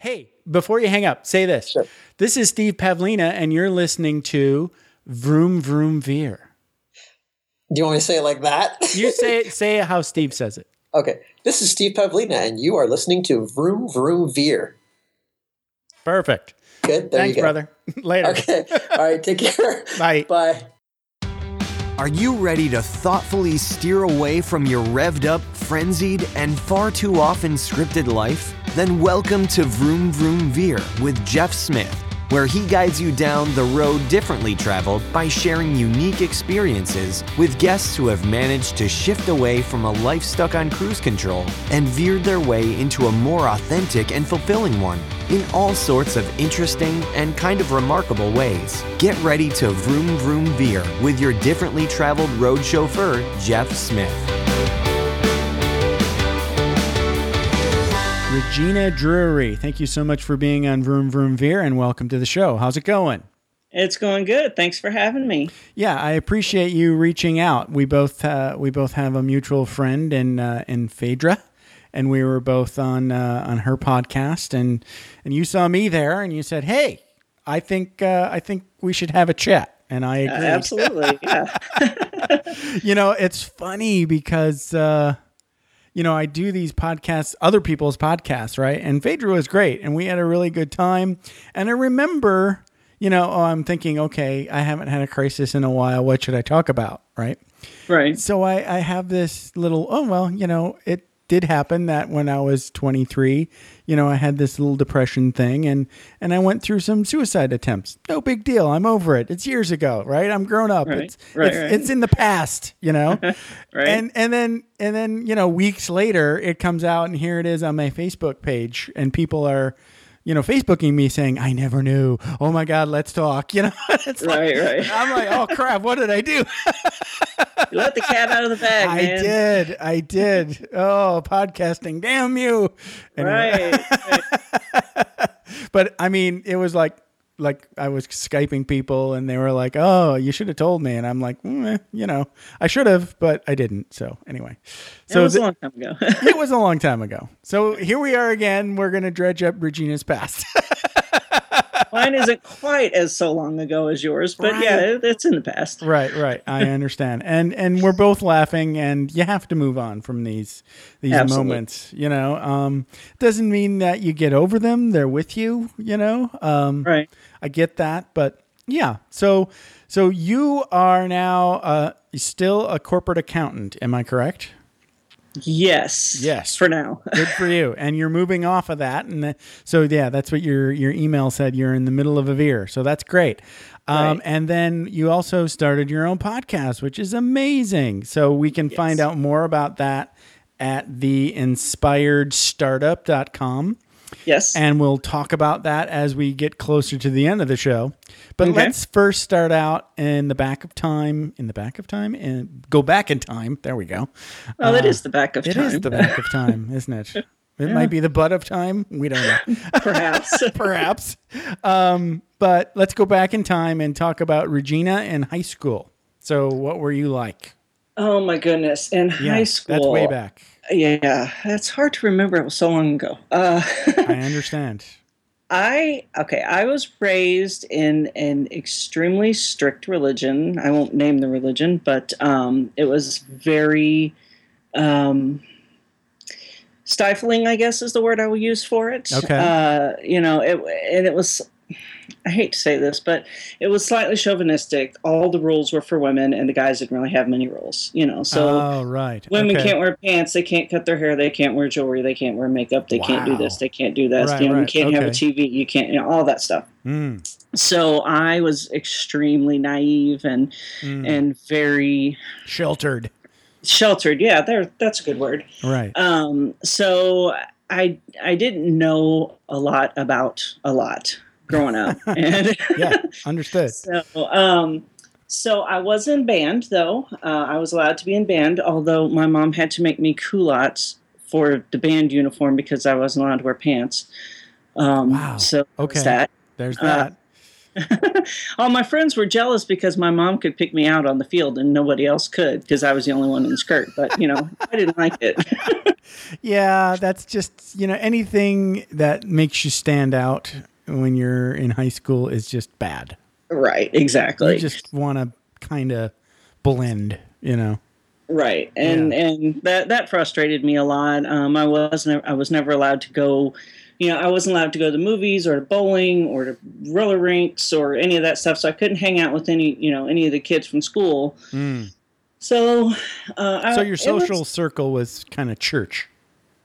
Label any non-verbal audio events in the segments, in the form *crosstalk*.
Hey, before you hang up, say this. Sure. This is Steve Pavlina, and you're listening to Vroom Vroom Veer. Do you want me to say it like that? You *laughs* say it, say it how Steve says it. okay. This is Steve Pavlina, and you are listening to Vroom Vroom Veer. Perfect. Good. There Thanks, you go. brother. *laughs* Later. Okay. All right. Take care. *laughs* Bye. Bye. Are you ready to thoughtfully steer away from your revved up, frenzied, and far too often scripted life? Then welcome to Vroom Vroom Veer with Jeff Smith, where he guides you down the road differently traveled by sharing unique experiences with guests who have managed to shift away from a life stuck on cruise control and veered their way into a more authentic and fulfilling one in all sorts of interesting and kind of remarkable ways. Get ready to vroom vroom veer with your differently traveled road chauffeur, Jeff Smith. Regina Drury, thank you so much for being on Vroom Vroom Veer, and welcome to the show. How's it going? It's going good. Thanks for having me. Yeah, I appreciate you reaching out. We both uh, we both have a mutual friend in uh, in Phaedra, and we were both on uh, on her podcast, and and you saw me there, and you said, "Hey, I think uh, I think we should have a chat," and I Uh, agreed. absolutely. Yeah. *laughs* you know, it's funny because uh, you know I do these podcasts, other people's podcasts, right? And Phaedra was great, and we had a really good time. And I remember, you know, oh, I'm thinking, okay, I haven't had a crisis in a while. What should I talk about, right? Right. So I, I have this little, oh, well, you know, it did happen that when I was 23, you know, I had this little depression thing and, and I went through some suicide attempts. No big deal. I'm over it. It's years ago, right? I'm grown up. Right, It's, right, it's, right. it's in the past, you know? *laughs* Right. And, and then, and then, you know, weeks later it comes out and here it is on my Facebook page and people are, you know, Facebooking me saying, I never knew. Oh my God, let's talk. *laughs* You know, it's like, Right, right. I'm like, oh crap, what did I do? You let the cat out of the bag, *laughs* I man. did. I did. Oh, podcasting. Damn you. Anyway. Right. right. *laughs* But I mean, it was like, like I was Skyping people and they were like, oh, you should have told me. And I'm like, mm, eh, you know, I should have, but I didn't. So anyway, So it was th- a long time ago. it was a long time ago. So here we are again. We're going to dredge up Regina's past. *laughs* Mine isn't quite as so long ago as yours, but yeah, Right. it, it's in the past. right, right. I understand. And and we're both laughing and you have to move on from these these Absolutely. moments, you know. Um doesn't mean that you get over them. They're with you, you know. Um Right. I get that, but yeah. So so you are now uh still a corporate accountant, am I correct? Yes. Yes. For now. *laughs* Good for you. And you're moving off of that, and the, so yeah, that's what your your email said. You're in the middle of a veer, so that's great. Um, Right. And then you also started your own podcast, which is amazing. So we can find out more about that at theinspiredstartup.com. Yes. And we'll talk about that as we get closer to the end of the show. But Okay. let's first start out in the back of time, in the back of time, and go back in time. There we go. well, it is the back of It time. It is the back of time, isn't it? *laughs* It might be the butt of time. We don't know. *laughs* Perhaps. *laughs* Perhaps. Um, but let's go back in time and talk about Regina in high school. So, what were you like? oh my goodness. In Yeah, high school. That's way back. Yeah. That's hard to remember. It was so long ago. Uh, I *laughs* understand. I okay, I was raised in an extremely strict religion. I won't name the religion, but um, it was very um, stifling. I guess is the word I will use for it. Okay. Uh, you know, it and it was. I hate to say this, but it was slightly chauvinistic. All the rules were for women, and the guys didn't really have many rules. You know, so oh, right. Women Okay. can't wear pants. They can't cut their hair. They can't wear jewelry. They can't wear makeup. They can't do this. They can't do that. Right, you know, right, you can't have a. TV. You can't, you know, all that stuff. Mm, So I was extremely naive and mm. and very Sheltered. sheltered. Yeah, there. That's a good word. Right. Um, so I I didn't know a lot about a lot growing up, *laughs* and Yeah. Understood. *laughs* So, um, so I was in band though. Uh, I was allowed to be in band, although my mom had to make me culottes for the band uniform because I wasn't allowed to wear pants. Um, Wow. So Okay. that. There's Uh, that. *laughs* All my friends were jealous because my mom could pick me out on the field and nobody else could because I was the only one in the skirt. But you know, I didn't like it. Yeah, that's just, you know, anything that makes you stand out when you're in high school is just bad. right, exactly. You just want to kind of blend, you know. Right, and Yeah. and that that frustrated me a lot. Um, I wasn't I was never allowed to go, you know, I wasn't allowed to go to the movies or to bowling or to roller rinks or any of that stuff. So I couldn't hang out with any you know any of the kids from school. So, uh, So your it was- social circle was kind of church.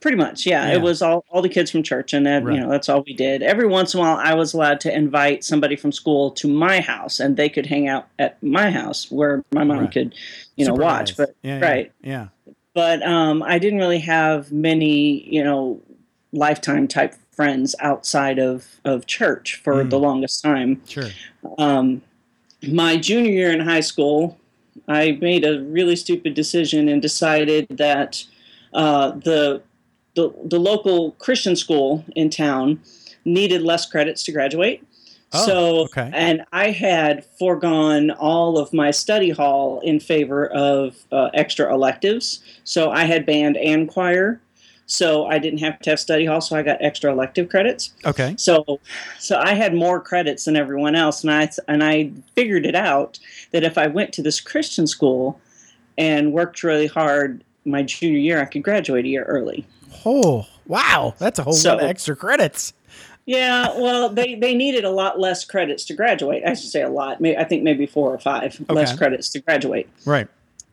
Pretty much, yeah. Yeah. It was all, all the kids from church, and that Right. you know that's all we did. Every once in a while, I was allowed to invite somebody from school to my house, and they could hang out at my house where my mom Right. could, you know, watch. Supervise. But yeah, yeah, right, Yeah. but um, I didn't really have many, you know, lifetime type friends outside of of church for Mm. the longest time Sure. um, my junior year in high school, I made a really stupid decision and decided that uh, the, the the local Christian school in town needed less credits to graduate. Oh, so, okay. and I had foregone all of my study hall in favor of uh, extra electives. So I had band and choir. So I didn't have to have study hall. So I got extra elective credits. Okay. So, so I had more credits than everyone else, and I and I figured it out that if I went to this Christian school and worked really hard my junior year, I could graduate a year early. Oh, wow. That's a whole So- lot of extra credits. Yeah, well, they, they needed a lot less credits to graduate. I should say a lot. I think maybe four or five less credits to graduate. Right.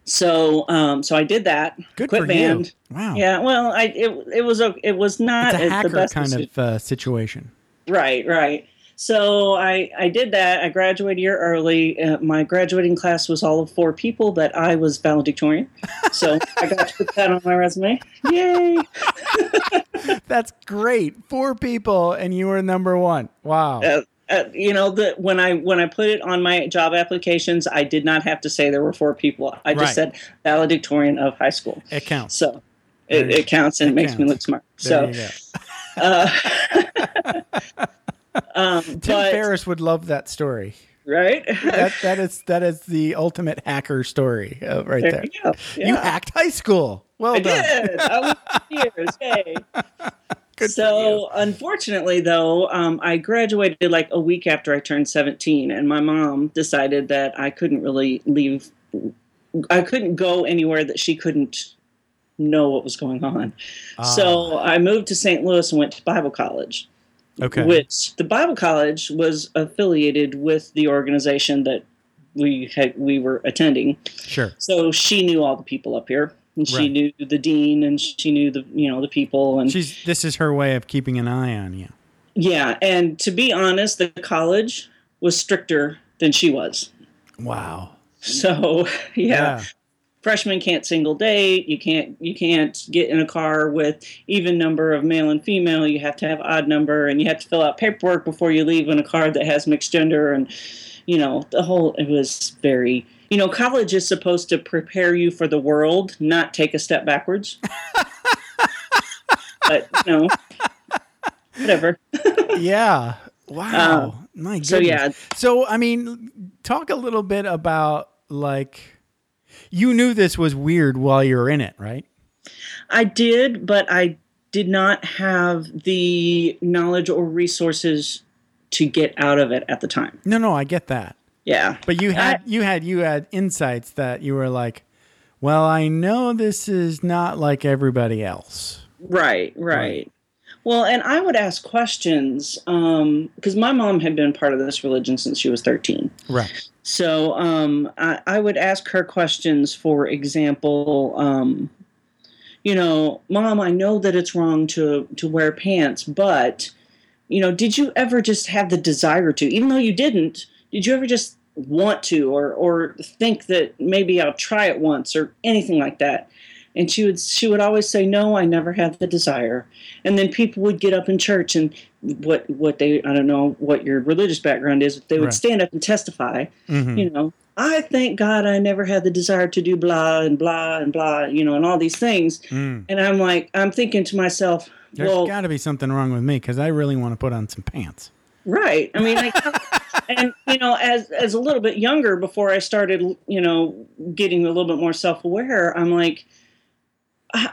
So, um, so I did that. Good quit for band. you. Wow. Yeah, well, I it, it was a, it was not It's a the hacker best kind decision. of uh, situation. Right, right. So I, I did that. I graduated a year early. Uh, my graduating class was all of four people, but I was valedictorian. So I got to put that on my resume. Yay! *laughs* That's great. Four people, and you were number one. Wow. Uh, uh, you know, the, when I when I put it on my job applications, I did not have to say there were four people. I just Right. said valedictorian of high school. It counts. So it, it counts and it it makes me look smart. There so, uh, *laughs* *laughs* um, *laughs* Tim but, Ferriss would love that story. right? That *laughs* that is that is the ultimate hacker story uh, right there there. you go. You hacked high school. Well I done. did. I was years. *laughs* Yay. Good so, unfortunately, though, um, I graduated like a week after I turned 17, and my mom decided that I couldn't really leave. I couldn't go anywhere that she couldn't know what was going on. Ah. So I moved to St. Louis and went to Bible college, Okay. which the Bible college was affiliated with the organization that we had we were attending. sure. So she knew all the people up here, and she Right. knew the dean, and she knew the you know the people, and She's this is her way of keeping an eye on you. yeah. And to be honest, the college was stricter than she was. Wow. So *laughs* yeah, freshmen can't single date. You can't you can't get in a car with even number of male and female. You have to have odd number, and you have to fill out paperwork before you leave in a car that has mixed gender, and you know the whole. It was very. You know, college is supposed to prepare you for the world, not take a step backwards. *laughs* but you know, whatever. *laughs* Yeah. Wow. Um, My goodness. so, yeah. So I mean, talk a little bit about like you knew this was weird while you were in it, right? I did, but I did not have the knowledge or resources to get out of it at the time. No, no, I get that. Yeah. But you had I- you had you had insights that you were like, well, I know this is not like everybody else. Right, right. Well, and I would ask questions um, because my mom had been part of this religion since she was 13. Right. So um, I, I would ask her questions. For example, um, you know, Mom, I know that it's wrong to to wear pants, but you know, did you ever just have the desire to, even though you didn't? Did you ever just want to, or or think that maybe I'll try it once, or anything like that? And she would she would always say, "No, I never had the desire." And then people would get up in church and what what they I don't know what your religious background is. but They would Right. stand up and testify Mhm. you know, I thank God I never had the desire to do blah and blah and blah, you know, and all these things. Mm. And I'm like, I'm thinking to myself, There's well, got to be something wrong with me because I really want to put on some pants. right. I mean, I, *laughs* and you know, as as a little bit younger, before I started, you know, getting a little bit more self aware, I'm like, "Ah,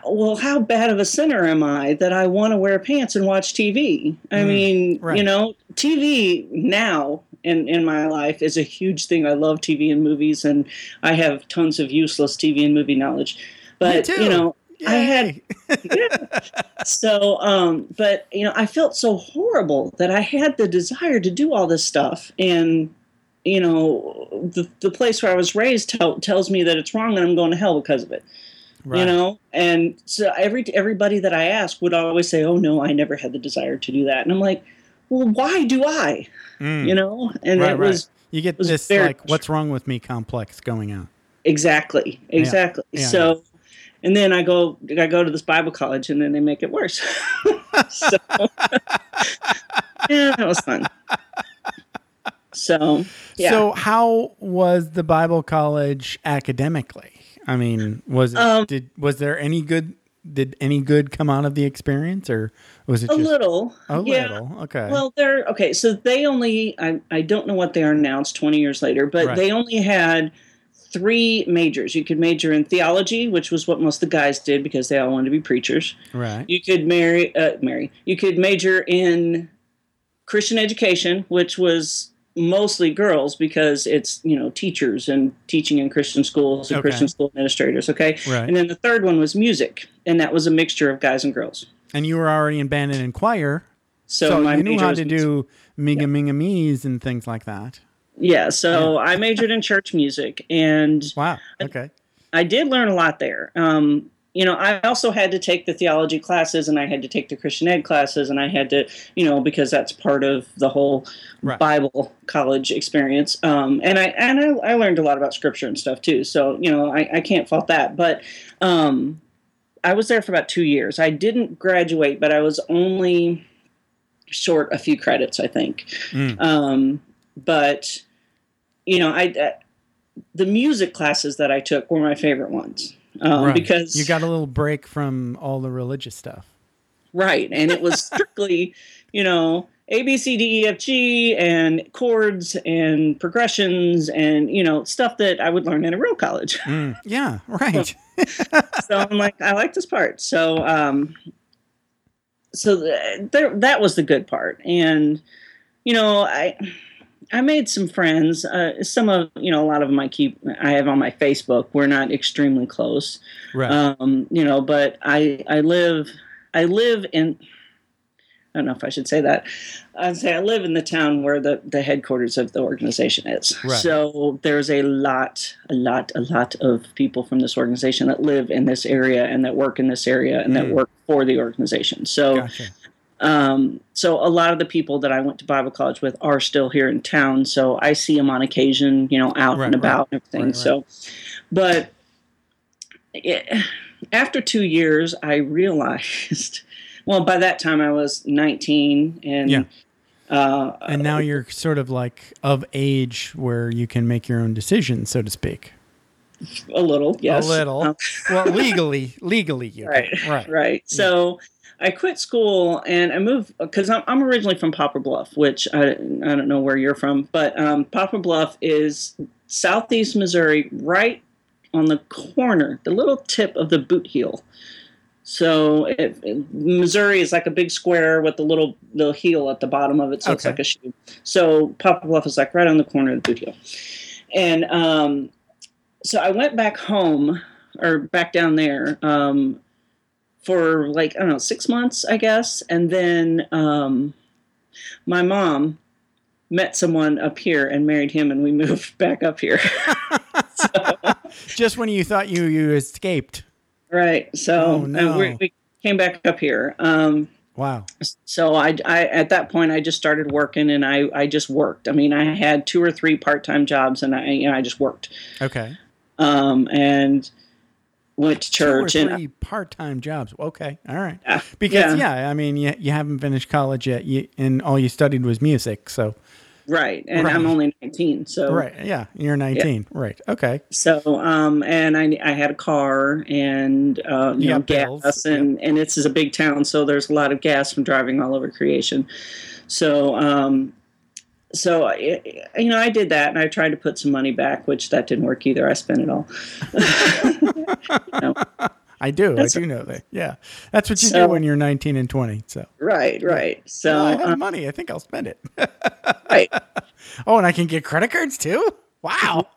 well, how bad of a sinner am I that I want to wear pants and watch TV? I Mm, mean, right. you know, TV now in in my life is a huge thing. I love TV and movies, and I have tons of useless TV and movie knowledge. But you know, I had *laughs* Yay. so um but you know i felt so horrible that i had the desire to do all this stuff and you know the, the place where i was raised tell, tells me that it's wrong and i'm going to hell because of it you know? And so every everybody that i ask would always say oh no i never had the desire to do that. And i'm like well why do i? Mm. you know? And Right, it right. was You get was this like, what's wrong with me complex going on. exactly exactly. Yeah. so and then i go i go to this bible college and then they make it worse. *laughs* So yeah that was fun. So yeah. So, how was the Bible college academically? I mean, was it, Um, did was there any good? Did any good come out of the experience, or was it a just little a yeah little? Okay. Well, they're okay. So they only, I, I don't know what they are now. It's 20 years later, but Right. they only had three majors. You could major in theology, which was what most of the guys did because they all wanted to be preachers. right. You could marry, uh, marry. You could major in Christian education, which was mostly girls because it's you know teachers and teaching in Christian schools and Okay. Christian school administrators. Okay, Right. and then the third one was music, and that was a mixture of guys and girls. And you were already in band and in choir, So, so, you knew how to music. do minga minga me's and things like that. Yeah, so *laughs* I majored in church music, and Wow. Okay. I did learn a lot there. Um, you know, I also had to take the theology classes, and I had to take the Christian ed classes, and I had to, you know, because that's part of the whole Right. Bible college experience. Um, and I and I, I learned a lot about Scripture and stuff too. So you know, I, I can't fault that. But um, I was there for about two years. I didn't graduate, but I was only short a few credits, I think. Mm. Um, but you know, I, I the music classes that I took were my favorite ones um, Right. because you got a little break from all the religious stuff. right, and it was *laughs* strictly, you know, A B C D E F G and chords and progressions and you know stuff that I would learn in a real college. Mm. Yeah. *laughs* Right. so I'm like, I like this part. So, um, so th- there, that was the good part, and you know, I, I made some friends. Uh, some of, you know, a lot of them I keep, I have on my Facebook. We're not extremely close, Right. um, you know, but I, I live, I live in. I don't know if I should say that. I'd say I live in the town where the, the headquarters of the organization is. Right. So there's a lot, a lot, a lot of people from this organization that live in this area and that work in this area and that Mm. work for the organization. So, gotcha. Um, so a lot of the people that I went to Bible college with are still here in town. So I see them on occasion, you know, out Right, and about right. and everything. Right, right. So, but it, after two years, I realized. *laughs* Well, by that time I was 19, and Yeah. uh, And now you're sort of like of age where you can make your own decisions, so to speak. a little, yes, A little. Um, well, *laughs* legally, legally, you can. right right, right so i quit school and i moved because I'm, I'm originally from poplar bluff which I, I don't know where you're from but um, poplar bluff is southeast missouri right on the corner the little tip of the boot heel. So it, it- missouri is like a big square with the little little heel at the bottom of it so it's like a shoe. So poplar bluff is like right on the corner of the boot heel. And um, so i went back home or back down there um, for like I don't know six months, I guess, and then um, my mom met someone up here and married him, and we *laughs* moved back up here. *laughs* Just when you thought you you escaped. right. So Oh, uh, no. we, we came back up here. Um, Wow. so I, I at that point I just started working, and I I just worked. I mean, I had two or three part time jobs, and I you know I just worked. Okay. Um, and went to church Two or and part-time jobs. Okay. All right. Yeah. Because Yeah. yeah, I mean, you, you haven't finished college yet, you, and all you studied was music. So right, and I'm only 19, so right, yeah, you're 19. Right. Okay. So, um, and I, I had a car and, uh, you You know, got bills, gas and, and this is a big town. So there's a lot of gas from driving all over creation. So, um, so you know, I did that, and I tried to put some money back, which that didn't work either. I spent it all. *laughs* *laughs* I do. That's- I do know that. Yeah. That's what you So- do when you're 19 and 20. So, right, right. So oh, I have um, money. I think I'll spend it. right. *laughs* oh, and I can get credit cards too? Wow.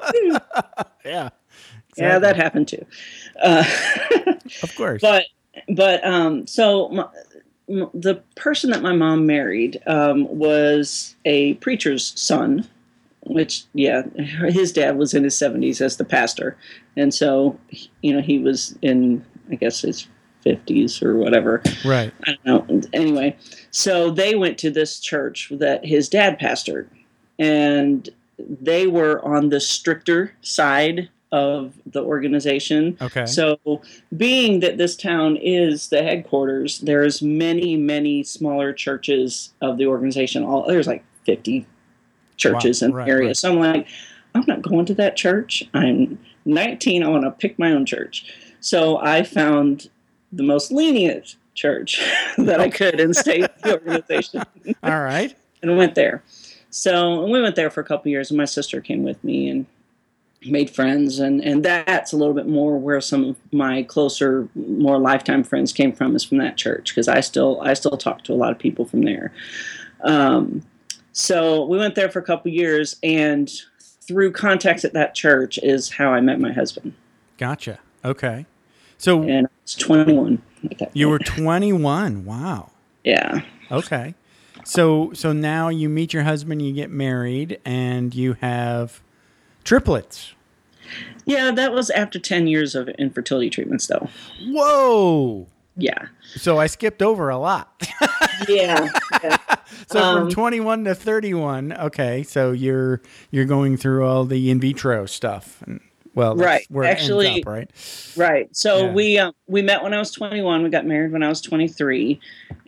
yeah. Yeah, that happened too. Uh, Of course. but but um, so the person that my mom married um, was a preacher's son, which yeah, his dad was in his seventies as the pastor, and so you know he was in I guess his fifties or whatever. right. I don't know. Anyway, so they went to this church that his dad pastored, and they were on the stricter side of the organization. Okay. So, being that this town is the headquarters, there's many, many smaller churches of the organization. All there's like 50 churches Wow, in the area. right. So I'm like, I'm not going to that church. I'm 19. I want to pick my own church. So I found the most lenient church *laughs* that I could and stayed with the *laughs* organization All right. and went there. So we went there for a couple years, and my sister came with me and made friends, and and that's a little bit more where some of my closer, more lifetime friends came from is from that church because I still I still talk to a lot of people from there. Um, so we went there for a couple years, and through contacts at that church is how I met my husband, Gotcha. Okay. So and I was 21 you were 21. Wow. yeah. Okay. So so now you meet your husband, you get married, and you have triplets. Yeah, that was after 10 years of infertility treatments, though. Whoa. Yeah. So I skipped over a lot. *laughs* Yeah. yeah. *laughs* so from Um, 21 to 31. Okay. So you're you're going through all the in vitro stuff. And, well, that's Right. Where it ends Actually- up, right? Right. So Yeah. we um, we met when I was 21. We got married when I was 23,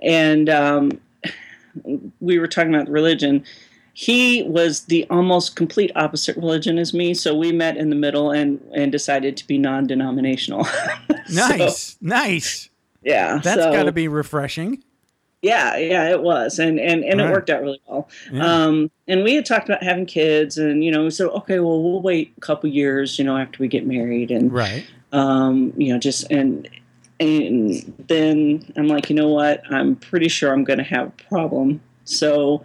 and um, *laughs* we were talking about religion. He was the almost complete opposite religion as me, so we met in the middle and and decided to be non-denominational. *laughs* So, Nice. nice. yeah. That's so- got to be refreshing. Yeah, yeah, it was, and and and it worked out really well. Yeah. Um, and we had talked about having kids, and you know, we said, okay, well, we'll wait a couple years, you know, after we get married, and right. um, you know, just and and then I'm like, you know what? I'm pretty sure I'm going to have a problem. So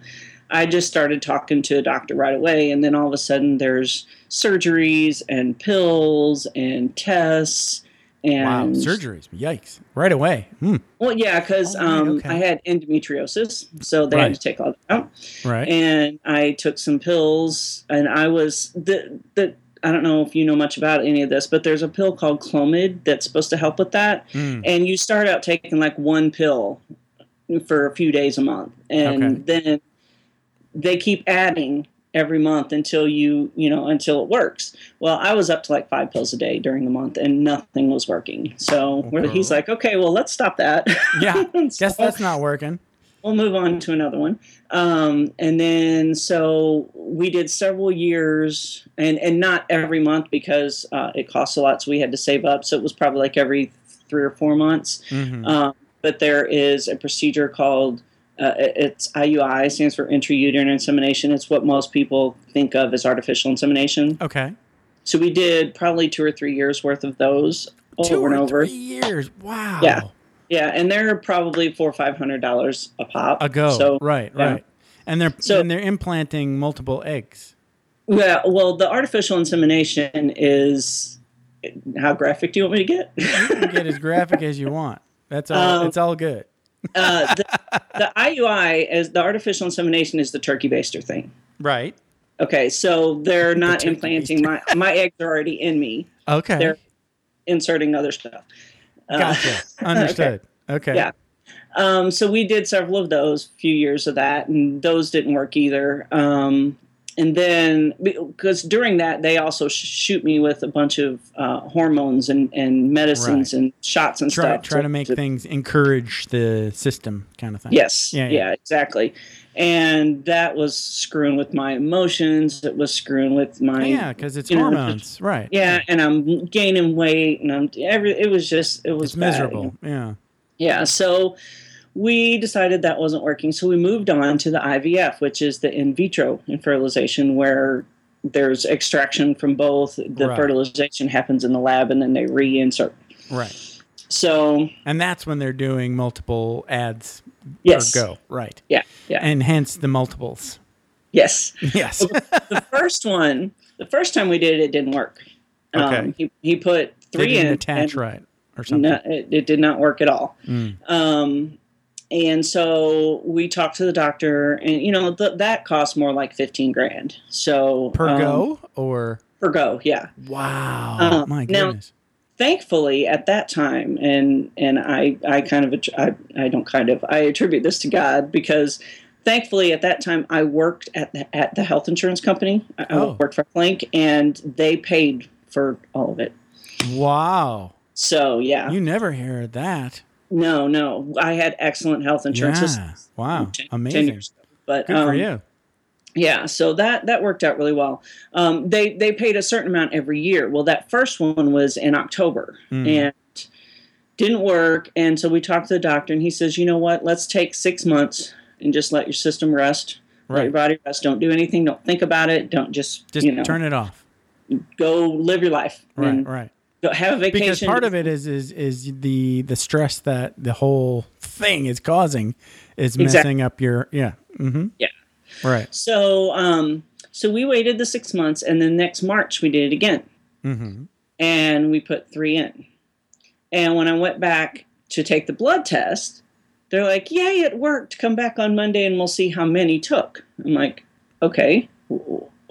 I just started talking to a doctor right away, and then all of a sudden there's surgeries and pills and tests Wow. and Surgeries. Yikes. Right away. Hmm. Well, yeah, because Oh, um, okay. I had endometriosis, so they had to take all that out Right. and I took some pills, and I was the the. I don't know if you know much about any of this, but there's a pill called Clomid that's supposed to help with that. Hmm. And you start out taking like one pill for a few days a month, and Okay. then they keep adding every month until you you know until it works. Well, I was up to like five pills a day during the month, and nothing was working. So where Okay. he's like, okay, well, let's stop that. Yeah. *laughs* So- Guess that's not working. we'll move on to another one. Um, and then so we did several years, and and not every month because uh, it costs a lot, so we had to save up. So it was probably like every three or four months. Mhm. Um, but there is a procedure called uh, it's IUI stands for intrauterine insemination. It's what most people think of as artificial insemination. Okay. So we did probably two or three years worth of those Two over and over. three years. Wow. Yeah. Yeah, and they're probably four or five hundred dollars a pop. A go. So right. yeah. Right. And they're So- and they're implanting multiple eggs. Yeah, well, the artificial insemination is how graphic do you want me to get? You can get as graphic as you want. That's all. *laughs* Um, it's all good. Uh, the, the IUI is the artificial insemination is the turkey baster thing. Right. Okay, so they're not turkey implanting my my eggs are already in me. Okay. They're inserting other stuff. Uh, gotcha. *laughs* Understood. Okay. Yeah. Um, so we did several of those, a few years of that, and those didn't work either. Um, and then, because during that, they also sh- shoot me with a bunch of uh, hormones and, and medicines and shots and Try stuff. try to make things encourage the system, kind of thing. Yes. Yeah, Yeah, yeah. exactly. And that was screwing with my emotions. It was screwing with my Yeah, because it's you know, hormones. Right. yeah, and I'm gaining weight, and I'm every. It was just it was miserable. Yeah. Yeah. So we decided that wasn't working, so we moved on to the IVF, which is the in vitro fertilization, where there's extraction from both. The Right. fertilization happens in the lab, and then they reinsert. Right. So And that's when they're doing multiple ads yes, go. Right. yeah, yeah, And hence the multiples. yes. Yes. the first one, the first time we did it, it didn't work. Okay. Um, he he put they three didn't in, attach and right or something. no, it, it did not work at all. Mm. Um, and so we talked to the doctor, and you know th- that costs more like fifteen grand. So Per um, go or per go, yeah. wow. Uh, My now- Thankfully, at that time, and and I I kind of I, I don't kind of I attribute this to God because thankfully at that time I worked at the, at the health insurance company. I I Oh. worked for Flink, and they paid for all of it. wow. So yeah, You never hear that. No, no, I had excellent health insurance. Yeah. Wow. 10 10 Amazing. years ago. But Good for um, you. Yeah, so that that worked out really well. Um, they they paid a certain amount every year. Well, that first one was in October Mm. and didn't work. And so we talked to the doctor, and he says, you know what? Let's take six months and just let your system rest. Let your body rest. Don't do anything. Don't think about it. Don't just, Just you know turn it off. go live your life. Right. and Right. Have a vacation. Because part of it is is is the the stress that the whole thing is causing is Exactly. messing up your yeah. Mm-hmm. Yeah. Right. So um, so we waited the six months, and then next March we did it again. Mm-hmm. and we put three in. And when I went back to take the blood test, they're like, "Yay, it worked! Come back on Monday and we'll see how many took." I'm like, "Okay,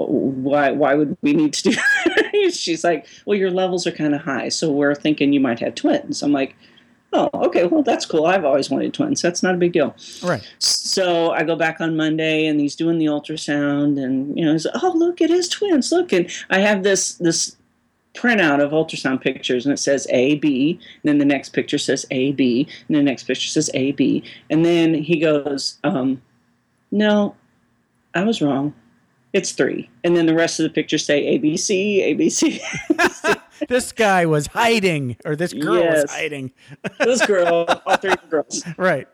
why? Why would we need to do?" that?" *laughs* She's like, "Well, your levels are kind of high, so we're thinking you might have twins." I'm like, "Oh, okay, well that's cool. I've always wanted twins. That's not a big deal." Right. So I go back on Monday, and he's doing the ultrasound, and you know, he's like, oh look, it is twins. Look, and I have this this printout of ultrasound pictures, and it says A B, and then the next picture says A B, and the next picture says A B, and then he goes, um, no, I was wrong. It's three, and then the rest of the pictures say A B C A B C. *laughs* this guy was hiding, or this girl was hiding. *laughs* this girl, all three girls. Right.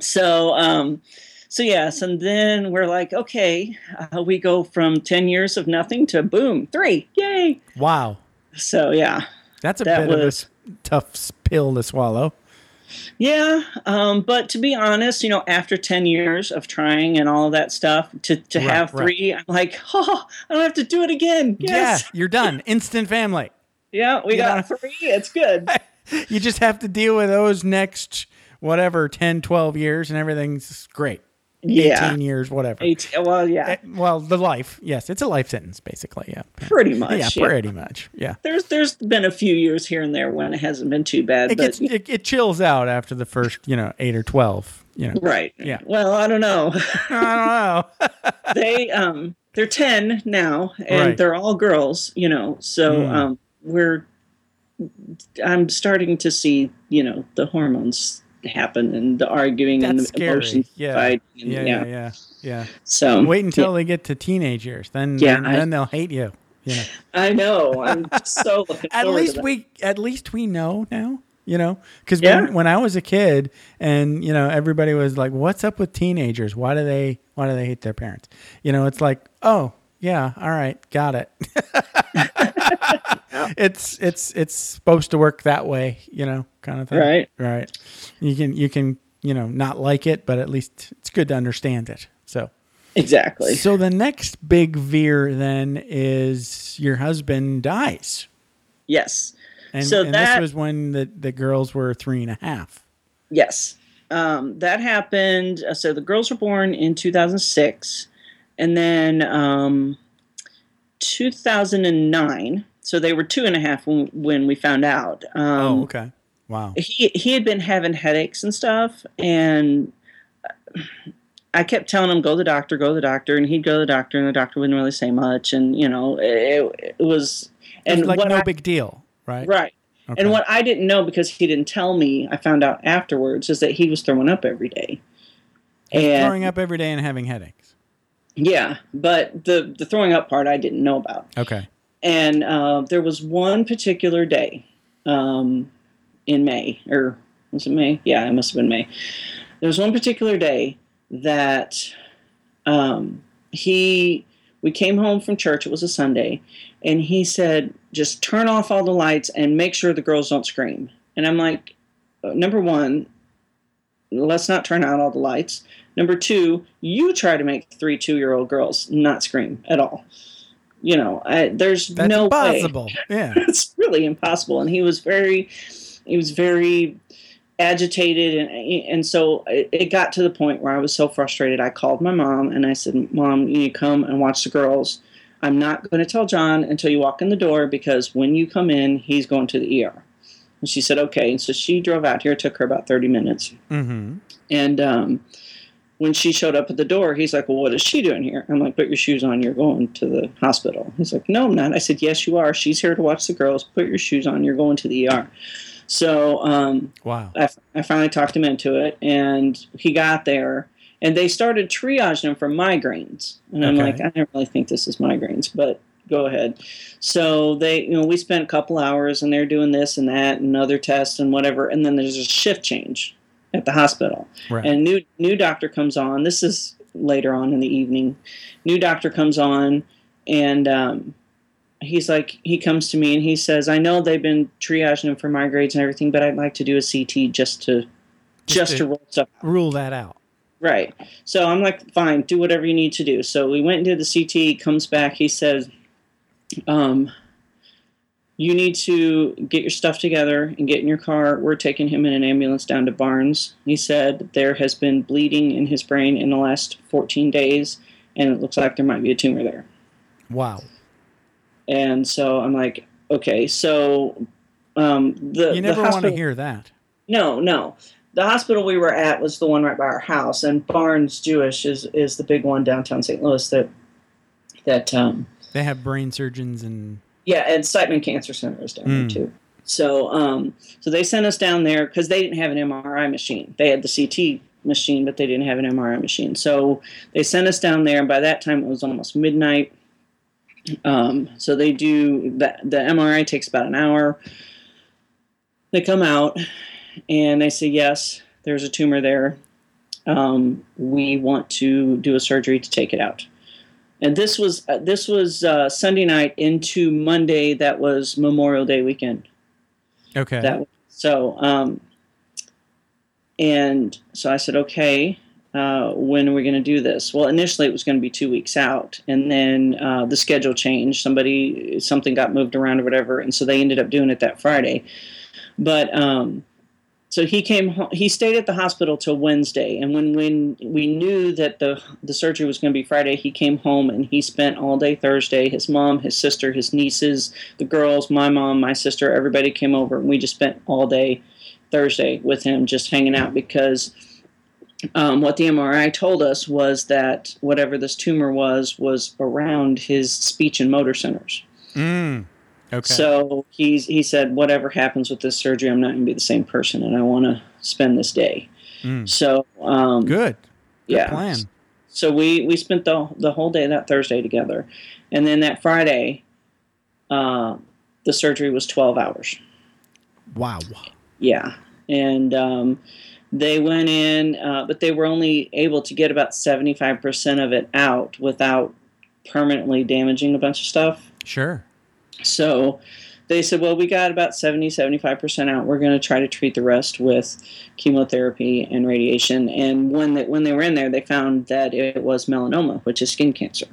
so um so yes and then we're like okay uh, we go from 10 years of nothing to boom three yay Wow. so yeah That's a That bit of a tough pill to swallow. Yeah um but to be honest you know after 10 years of trying and all that stuff to to Right, have right. three i'm like *laughs* oh i don't have to do it again yes Yeah, you're done. Instant family. yeah, we You got know? three it's good *laughs* You just have to deal with those next whatever 10, 12 years and everything's great. Yeah 18 years, whatever. Eight, well yeah Eh, Well, the life. Yes, it's a life sentence basically, yeah. pretty much Yeah, yeah. pretty much. Yeah. there's there's been a few years here and there when it hasn't been too bad It but gets it, it chills out after the first, you know, 8 or 12, you know. right Yeah. well i don't know I don't know. *laughs* *laughs* they um they're 10 now and Right. they're all girls you know so Mm. um we're i'm starting to see you know the hormones happen and the arguing and the scary. emotions Yeah. fighting and, Yeah, yeah, yeah, yeah. so Wait until they get to teenage years. Then Yeah, then, I- then they'll hate you. You know. *laughs* i know i'm *laughs* so looking at forward to least we at least we know now you know because Yeah. when, when i was a kid and you know everybody was like what's up with teenagers why do they why do they hate their parents you know it's like oh yeah all right got it *laughs* it's it's it's supposed to work that way you know kind of thing Right. right you can you can you know not like it but at least it's good to understand it so exactly so the next big veer then is your husband dies yes and, So and that- this was when the, the girls were three and a half. Yes. Um, that happened. uh, So the girls were born in 2006. And then um, 2009. So they were two and a half when, when we found out. Um, oh, okay. Wow. he, he had been having headaches and stuff. And I kept telling him, go to the doctor, go to the doctor. And he'd go to the doctor, and the doctor wouldn't really say much. And, you know, it, it was. And like what no I- big deal, right? Right. Okay. And what I didn't know because he didn't tell me, I found out afterwards, is that he was throwing up every day. And Throwing up every day and having headaches. yeah, but the the throwing up part I didn't know about. Okay. And uh, there was one particular day um, in May, or was it May? Yeah, it must have been May. there was one particular day that um, he we came home from church. It was a Sunday, and he said, "Just turn off all the lights and make sure the girls don't scream." And I'm like, uh, number one, let's not turn out all the lights. Number two, you try to make three two year old girls not scream at all. You know, I, there's That's no way. impossible. Yeah. *laughs* it's really impossible. And he was very, he was very agitated, and and so it, it got to the point where I was so frustrated. I called my mom and I said, "Mom, you need to come and watch the girls. I'm not going to tell John until you walk in the door because when you come in, he's going to the ER." And she said, "Okay." And so she drove out here. It took her about thirty minutes. Mm-hmm. And um, when she showed up at the door, he's like, Well, what is she doing here? I'm like, Put your shoes on. You're going to the hospital. He's like, No, I'm not. I said, Yes, you are. She's here to watch the girls. Put your shoes on. You're going to the ER. So um, Wow. I, I finally talked him into it, and he got there. And they started triaging him for migraines. And I'm Okay. like, I don't really think this is migraines, but go ahead. So they, you know, we spent a couple hours and they're doing this and that and other tests and whatever. And then there's a shift change at the hospital Right. and new new doctor comes on. This is later on in the evening. New doctor comes on, and um, he's like, he comes to me and he says, "I know they've been triaging him for migraines and everything, but I'd like to do a CT just to just, to- to roll stuff out." Rule that out. Right. So I'm like, fine, do whatever you need to do. So we went and did the CT. Comes back. He says, um, you need to get your stuff together and get in your car. We're taking him in an ambulance down to Barnes. He said there has been bleeding in his brain in the last 14 days, and it looks like there might be a tumor there. Wow. And so I'm like, okay, so um, the You the never want to hear that. no, no. The hospital we were at was the one right by our house, and Barnes Jewish is is the big one downtown St. Louis that that um They have brain surgeons and yeah, and Siteman Cancer Center is down Mm. there too. So um so they sent us down there because they didn't have an MRI machine. They had the CT machine, but they didn't have an MRI machine. So they sent us down there, and by that time it was almost midnight. Um, so they do the the MRI takes about an hour. They come out and they say yes, there's a tumor there. Um, we want to do a surgery to take it out. And this was uh, this was uh, Sunday night into Monday. That was Memorial Day weekend. okay. That so um, and so I said, okay, uh, when are we going to do this? Well, initially it was going to be two weeks out, and then uh, the schedule changed. Somebody something got moved around or whatever, and so they ended up doing it that Friday. But um, so he came. He stayed at the hospital till Wednesday, and when when we knew that the the surgery was going to be Friday, he came home and he spent all day Thursday. His mom, his sister, his nieces, the girls, my mom, my sister, everybody came over, and we just spent all day Thursday with him, just hanging out because. Um, what the MRI told us was that whatever this tumor was was around his speech and motor centers. Mm. Okay. So he's he said, whatever happens with this surgery, I'm not going to be the same person, and I want to spend this day. Mm. So um, Good. Good yeah. plan. So we we spent the the whole day that Thursday together, and then that Friday, uh, the surgery was 12 hours. Wow. Yeah, and um, they went in, uh, but they were only able to get about 75% of it out without permanently damaging a bunch of stuff. Sure. So they said, well, we got about 70, 75% out. We're going to try to treat the rest with chemotherapy and radiation. And when they, when they were in there, they found that it was melanoma, which is skin cancer.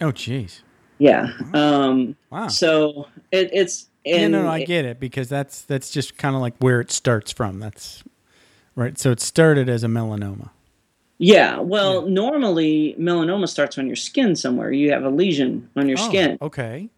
Oh, jeez. Yeah. Um, Wow. so it, it's. yeah, And no, no, I get it because that's that's just kind of like where it starts from. That's right. So it started as a melanoma. Yeah, well, normally melanoma starts on your skin somewhere. You have a lesion on your Oh, skin, Okay.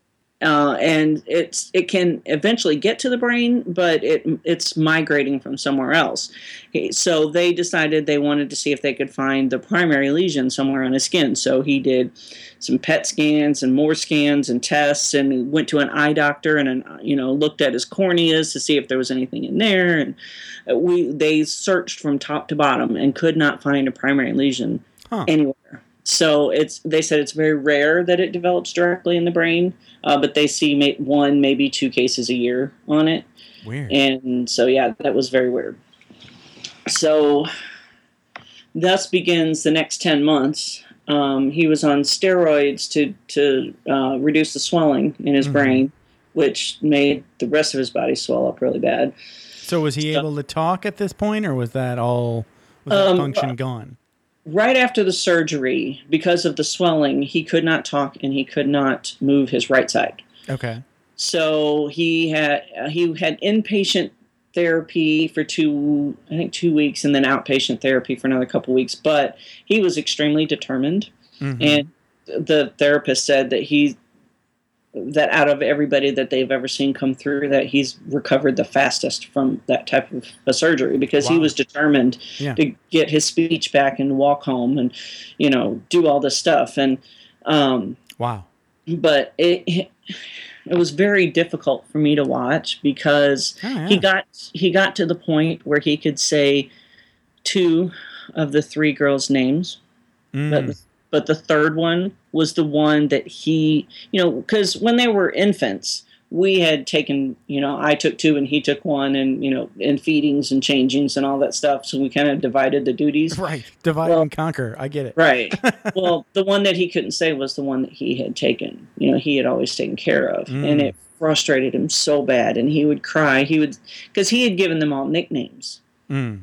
Uh, and it's it can eventually get to the brain, but it it's migrating from somewhere else. Okay, So they decided they wanted to see if they could find the primary lesion somewhere on his skin. So he did some PET scans and more scans and tests, and went to an eye doctor and an, you know looked at his corneas to see if there was anything in there. And we they searched from top to bottom and could not find a primary lesion Huh. anywhere. So it's they said it's very rare that it develops directly in the brain, uh, but they see may- one maybe two cases a year on it, Weird. and so yeah, that was very weird. So thus begins the next 10 months. Um, he was on steroids to, to uh, reduce the swelling in his Mhm. brain, which made the rest of his body swell up really bad. So was he So- able to talk at this point, or was that all was that Um, function gone? Right after the surgery, because of the swelling, he could not talk and he could not move his right side. Okay. So he had he had inpatient therapy for two I think two weeks and then outpatient therapy for another couple weeks. But he was extremely determined, Mhm. and the therapist said that he that out of everybody that they've ever seen come through that he's recovered the fastest from that type of a surgery because he was determined Yeah. to get his speech back and walk home and you know do all this stuff and um wow. but it it was very difficult for me to watch because Oh, yeah. he got he got to the point where he could say two of the three girls' names, Mm. but but the third one was the one that he you know because when they were infants we had taken you know I took two and he took one and you know in feedings and changings and all that stuff so we kind of divided the duties *laughs* right. Divide Well- and conquer. I get it. Right. *laughs* well, the one that he couldn't say was the one that he had taken. You know, he had always taken care of, Mm. and it frustrated him so bad. And he would cry. He would because he had given them all nicknames. Mm.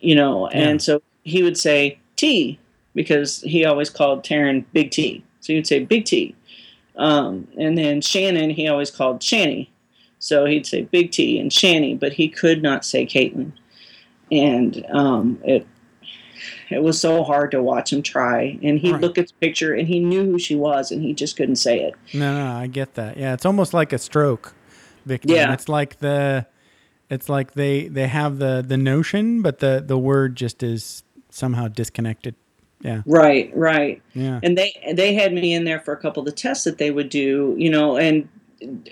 You know, Yeah. and so he would say T because he always called Taryn Big T. So he would say Big T. Um, and then Shannon, he always called Shanny. So he'd say Big T and Shanny, but he could not say Caitlin. And um, it it was so hard to watch him try. And he'd Right. look at the picture and he knew who she was and he just couldn't say it. No, no, I get that. Yeah, it's almost like a stroke victim. Yeah. It's like the it's like they they have the the notion, but the the word just is somehow disconnected. Yeah. Right, right. Yeah. And they they had me in there for a couple of the tests that they would do, you know, and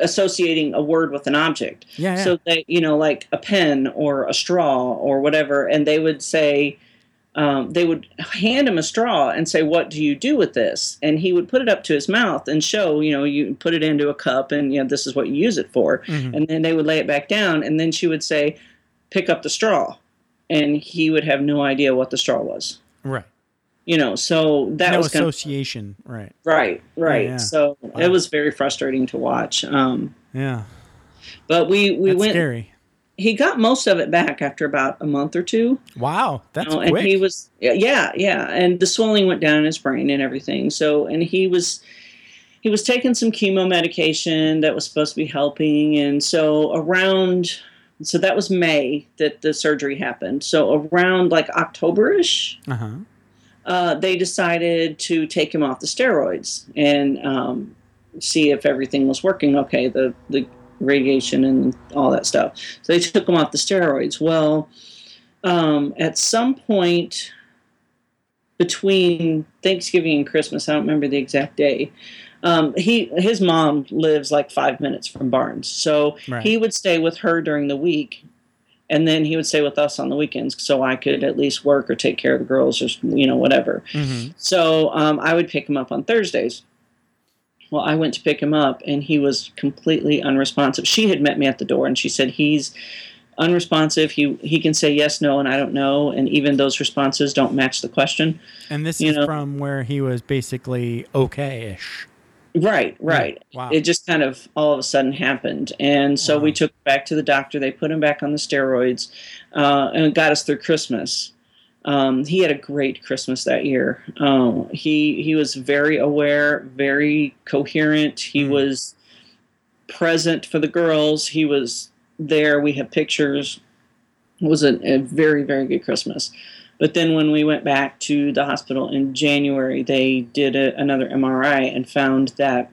associating a word with an object. Yeah. yeah. So they, you know, like a pen or a straw or whatever, and they would say, um, they would hand him a straw and say, "What do you do with this?" And he would put it up to his mouth and show, you know, you put it into a cup, and you know, this is what you use it for. Mhm. And then they would lay it back down, and then she would say, "Pick up the straw," and he would have no idea what the straw was. right. You know, so that no was kind of association. Right. right, right. yeah. So Wow. it was very frustrating to watch. Um, Yeah. but we we That's went. scary. He got most of it back after about a month or two. Wow. That's you know, and quick. he was yeah, yeah, yeah, and the swelling went down in his brain and everything. So and he was he was taking some chemo medication that was supposed to be helping, and so around so that was May that the surgery happened. So around like Octoberish, uh-huh. Uh, they decided to take him off the steroids and um, see if everything was working okay, the, the radiation and all that stuff. So they took him off the steroids. Well, um, at some point between Thanksgiving and Christmas, I don't remember the exact day. Um, he his mom lives like five minutes from Barnes, so Right. he would stay with her during the week, and then he would stay with us on the weekends, so I could at least work or take care of the girls or you know whatever. hmm So um, I would pick him up on Thursdays. Well, I went to pick him up, and he was completely unresponsive. She had met me at the door, and she said he's unresponsive. He he can say yes, no, and I don't know, and even those responses don't match the question. And this You is know- from where he was basically okay-ish. Right, right. Wow. It just kind of all of a sudden happened, and so we took him back to the doctor. They put him back on the steroids, uh, and it got us through Christmas. Um, he had a great Christmas that year. Um, he he was very aware, very coherent. He Mm. was present for the girls. He was there. We have pictures. It was a, a very very good Christmas. But then when we went back to the hospital in January, they did a, another MRI and found that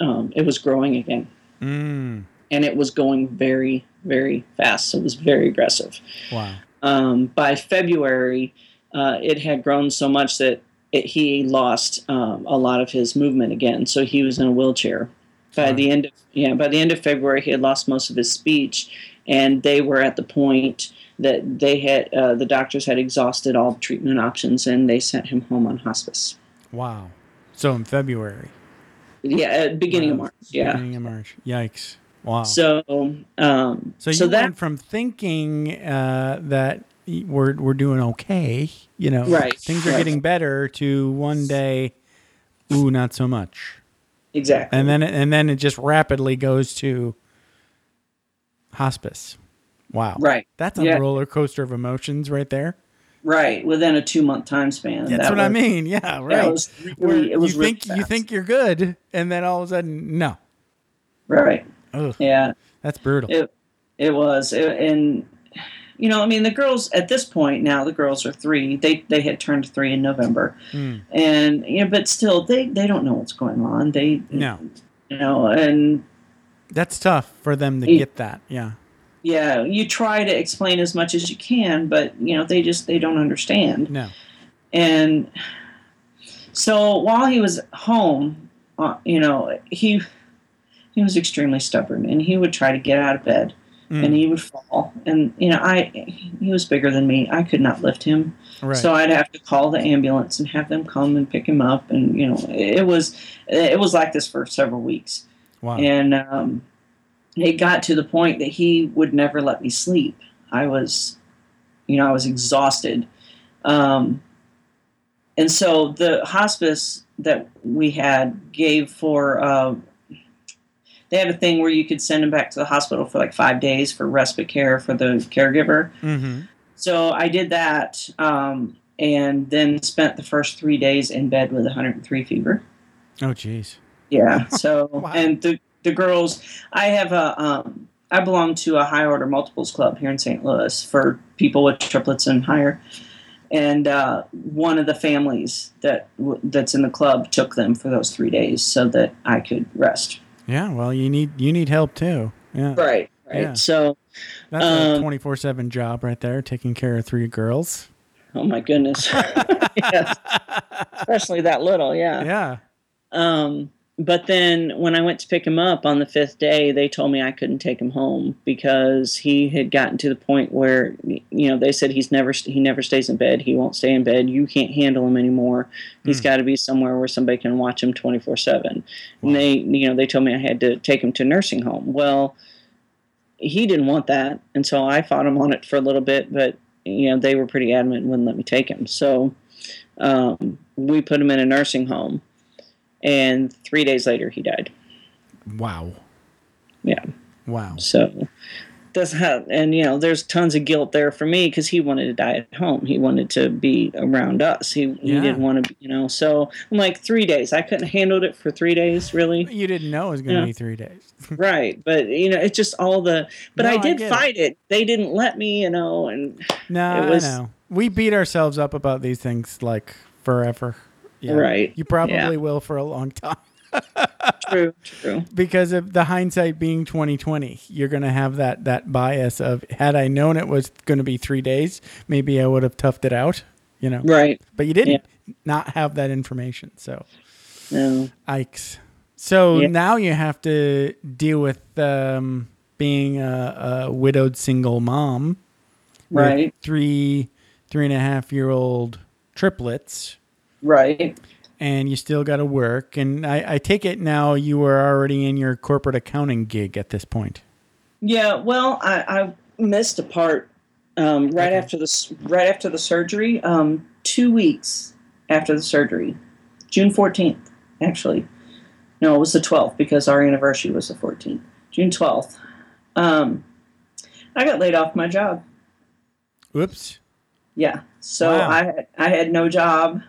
um, it was growing again, Mm. and it was going very very fast. So it was very aggressive Wow. um, by February, uh, it had grown so much that it, he lost um, a lot of his movement again. So he was in a wheelchair. By the end of yeah, by the end of February, he had lost most of his speech, and they were at the point that they had uh, the doctors had exhausted all treatment options, and they sent him home on hospice. Wow. So in February. Yeah, at beginning of March. Yeah. Beginning of March. Yikes. Wow. So, um, So you so that went from thinking uh, that we're we're doing okay. You know, Right, Things are right. getting better. To one day, ooh, not so much. Exactly. And then and then it just rapidly goes to hospice. Wow. Right. That's a Yeah. roller coaster of emotions right there. right within a two month time span. That's That what I mean. Yeah, right. was really- it was you really think you think you're good, and then all of a sudden, no. Right. Ugh, Yeah. that's brutal. It it was, It- and you know, I mean, the girls at this point now, the girls are three. They they had turned three in November, Mm. and you know, but still, they they don't know what's going on. They No. you know, and That's tough for them to Yeah. get that. Yeah. yeah, you try to explain as much as you can, but you know, they just they don't understand. No. And so while he was home, uh, you know, he he was extremely stubborn, and he would try to get out of bed, Mm. and he would fall. And you know, I he was bigger than me. I could not lift him, Right. so I'd have to call the ambulance and have them come and pick him up. And you know, it was it was like this for several weeks, wow. and um, it got to the point that he would never let me sleep. I was, you know, I was exhausted. Um, and so the hospice that we had gave for, uh, they had a thing where you could send him back to the hospital for like five days for respite care for the caregiver. mm-hmm. So I did that um, and then spent the first three days in bed with 103 fever. Oh, jeez. Yeah. *laughs* So Wow. and the the girls, I have a um, I belong to a high order multiples club here in St. Louis for people with triplets and higher. And uh, one of the families that w- that's in the club took them for those three days so that I could rest. Yeah. Well, you need you need help too. Yeah. Right. Right. Yeah. So, That's a Um, twenty four seven job right there, taking care of three girls. oh my goodness. *laughs* *laughs* yes. Especially that little. Yeah. Yeah. Um, but then when I went to pick him up on the fifth day, they told me I couldn't take him home because he had gotten to the point where, you know, they said he's never he never stays in bed. He won't stay in bed. You can't handle him anymore. He's Hmm. got to be somewhere where somebody can watch him twenty four seven. And they, you know, they told me I had to take him to nursing home. Well, he didn't want that, and so I fought him on it for a little bit, but you know they were pretty adamant and wouldn't let me take him. So um, we put him in a nursing home, and three days later he died. Wow. Yeah. Wow. So that's how, and you know, there's tons of guilt there for me because he wanted to die at home. He wanted to be around us. He, he Yeah. didn't want to, be, you know. So I'm like three days. I couldn't handle it for three days, really. You didn't know it was going to be three days. *laughs* right? But you know, it's just all the. But No, I I did it. fight it. They didn't let me, you know, and No, It was- I know. We beat ourselves up about these things like forever. Yeah. Right. You probably Yeah. will for a long time *laughs* true, true. because of the hindsight being 2020. You're going to have that that bias of had I known it was going to be 3 days, maybe I would have toughed it out, you know. Right. But you didn't not have that information. So, No. Ikes. So Yeah. now you have to deal with um, being a, a widowed single mom. Right. Three, three and a half year old triplets, Right. and you still got to work. And I, I take it now you were already in your corporate accounting gig at this point. Yeah, well, I, I missed a part um, right Okay. after the right after the surgery. Um, two weeks after the surgery, June fourteenth, actually. No, it was the twelfth because our anniversary was the fourteenth. June twelfth. Um, I got laid off my job. Oops. Yeah, so Wow. I had- I had no job,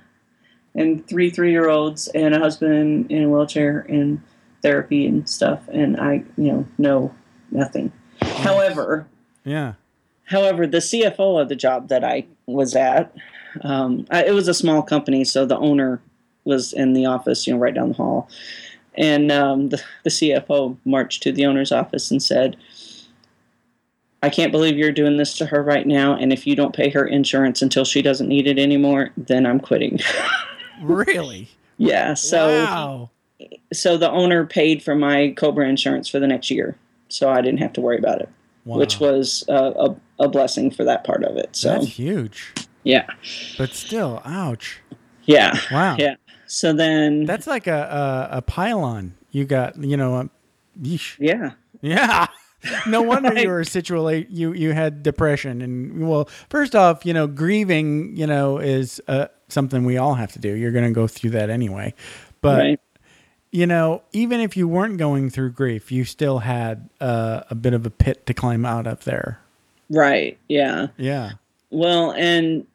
and three three year olds and a husband in a wheelchair and therapy and stuff, and I you know know nothing. However, Yeah. However, the CFO of the job that I was at, um, I, it was a small company, so the owner was in the office, you know, right down the hall. And um, the, the CFO marched to the owner's office and said, I can't believe you're doing this to her right now. And if you don't pay her insurance until she doesn't need it anymore, then I'm quitting. *laughs* Really? yeah. So, wow. so the owner paid for my Cobra insurance for the next year. So I didn't have to worry about it, wow. which was uh, a, a blessing for that part of it. So, That's huge. yeah. But still, ouch. Yeah. Wow. Yeah. So then That's like a, a, a pylon. You got, you know, a, yeesh. yeah. Yeah. no *laughs* wonder you were situated. You you had depression, and well, first off, you know, grieving, you know, is uh, something we all have to do. You're going to go through that anyway, but right. you know, even if you weren't going through grief, you still had uh, a bit of a pit to climb out of there. Right. Yeah. Yeah. Well, and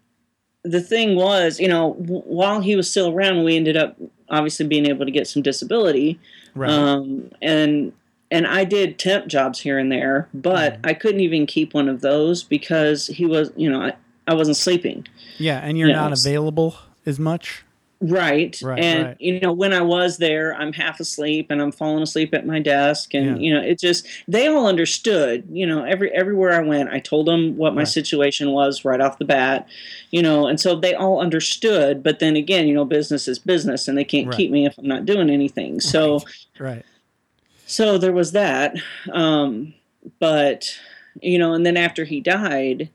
the thing was, you know, w- while he was still around, we ended up obviously being able to get some disability. Right. Um, and and I did temp jobs here and there, but I couldn't even keep one of those because he was, you know, I, I wasn't sleeping. yeah, and you're yeah, not it's- available as much. Right. Right, and right. you know, when I was there, I'm half asleep and I'm falling asleep at my desk and Yeah. you know, it just they all understood, you know, every everywhere I went, I told them what my Right. situation was right off the bat, you know, and so they all understood, but then again, you know, business is business and they can't keep me if I'm not doing anything. So Right. so there was that um but you know and then after he died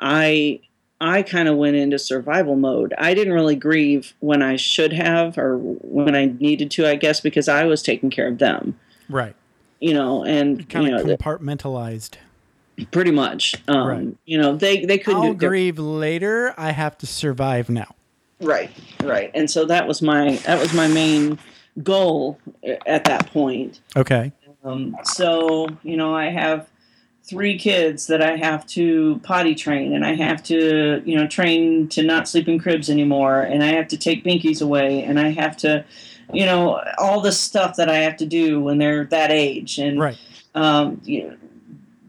i i kind of went into survival mode i didn't really grieve when i should have or when i needed to i guess because i was taking care of them Right. you know and Kind you of know compartmentalized. pretty much um Right. you know they they couldn't I'll grieve later. I have to survive now. right right and so that was my that was my main goal at that point Okay. Um, so, you know, I have three kids that I have to potty train, and I have to, you know, train to not sleep in cribs anymore, and I have to take binkies away, and I have to, you know, all the stuff that I have to do when they're that age, and Right. um, you know,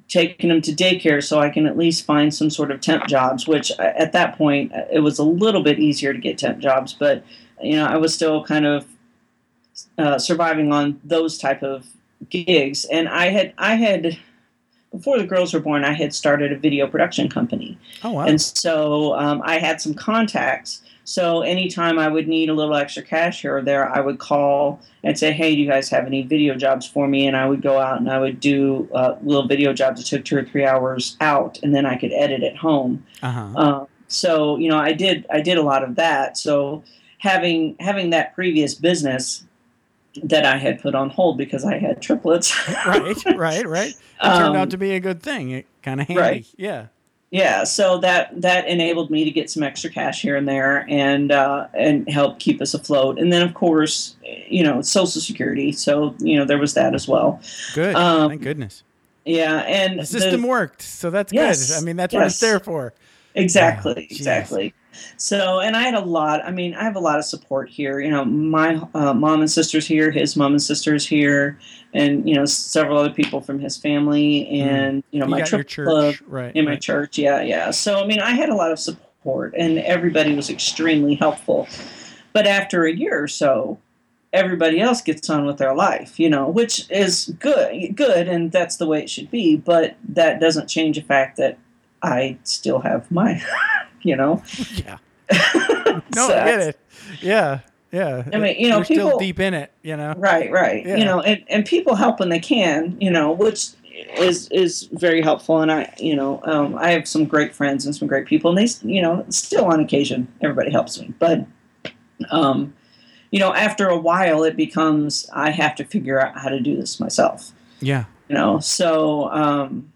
taking them to daycare so I can at least find some sort of temp jobs. Which uh, at that point uh, it was a little bit easier to get temp jobs, but you know, I was still kind of uh, surviving on those type of gigs and i had i had before the girls were born i had started a video production company Oh wow. and so um, i had some contacts so anytime i would need a little extra cash here or there i would call and say hey do you guys have any video jobs for me and i would go out and i would do uh, little video jobs that took two or three hours out and then i could edit at home Uh huh. um, so you know, I did I did a lot of that. So having having that previous business that I had put on hold because I had triplets. right. *laughs* Right. Right. It turned Um, out to be a good thing. It kind of handy. right. Yeah. yeah, so that that enabled me to get some extra cash here and there and uh, and help keep us afloat. And then of course, you know, Social Security. So you know, there was that as well. Good. Um, Thank goodness. Yeah, and The system worked, so that's Yes, good. I mean, that's what it's there for. Exactly, jeez. exactly. So, and I had a lot. I mean, I have a lot of support here. You know, my uh, mom and sisters here, his mom and sisters here, and you know, several other people from his family, and you know, Mm. You my church, club right? in my right. church. Yeah, yeah. So, I mean, I had a lot of support, and everybody was extremely helpful. But after a year or so, everybody else gets on with their life, you know, which is good, good, and that's the way it should be. But that doesn't change the fact that I still have my, *laughs* you know. *laughs* Yeah. *laughs* No, So I get it. Yeah. Yeah. I mean, you know, You're still people- deep in it. You know. Right, right. Yeah. You know, and, and people help when they can, you know, which is is very helpful. And I, you know, um, I have some great friends and some great people, and they, you know, still on occasion, everybody helps me. But, um, you know, after a while, it becomes I have to figure out how to do this myself. Yeah. You know, so um,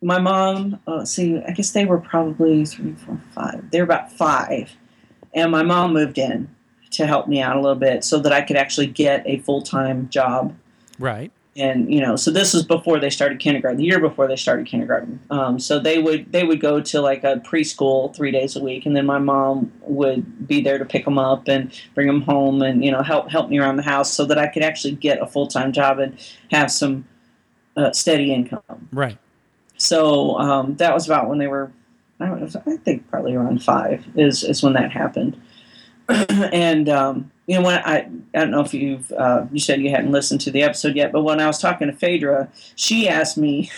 my mom, uh, let's see, I guess they were probably three, four, five. They were about five, and my mom moved in to help me out a little bit so that I could actually get a full time job. Right. And you know, so this was before they started kindergarten. The year before they started kindergarten. Um, so they would they would go to like a preschool three days a week, and then my mom would be there to pick them up and bring them home, and you know help help me around the house so that I could actually get a full time job and have some uh, steady income. Right. So um, that was about when they were, I know, I think probably around five is, is when that happened. *clears throat* and um, you know, when I, I don't know if you've, uh, you said you hadn't listened to the episode yet, but when I was talking to Phaedra, she asked me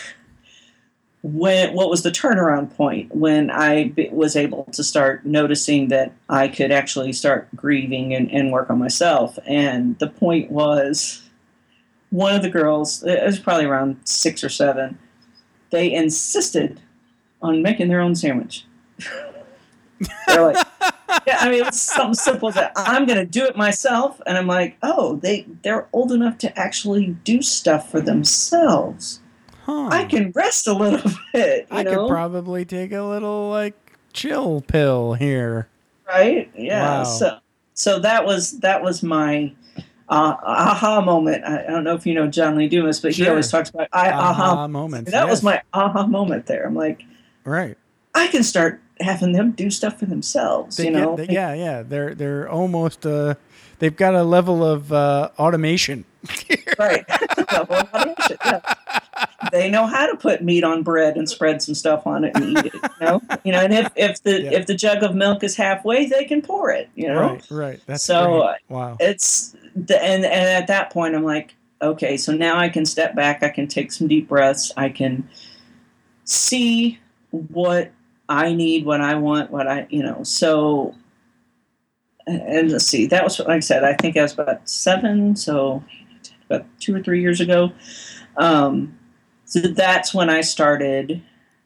*laughs* when, what was the turnaround point when I was able to start noticing that I could actually start grieving and, and work on myself. And the point was, one of the girls, it was probably around six or seven, they insisted on making their own sandwich. They're like, yeah, I mean, it's something simple as that. I'm going to do it myself, and I'm like, oh, they they're old enough to actually do stuff for themselves. Huh. I can rest a little *laughs* bit. You I know? could probably take a little like chill pill here. right? Yeah. Wow. So so that was that was my uh, aha moment. I, I don't know if you know John Lee Dumas, but he always talks about I, aha. Aha moments. That was yes. my aha moment there. I'm like, right. I can start having them do stuff for themselves. They you get- know? they- yeah, yeah. They're they're almost uh, they've got a level of uh, automation. *laughs* right. *laughs* Double automation, yeah. They know how to put meat on bread and spread some stuff on it and eat it. You know, you know, and if, if the Yeah. if the jug of milk is halfway, they can pour it. You know, Right, right. That's So, great. wow. it's the, and and at that point I'm like, okay, so now I can step back, I can take some deep breaths, I can see what I need, what I want, what I you know. So and let's see, that was like I said, I think I was about seven, so about two or three years ago. Um, so that's when I started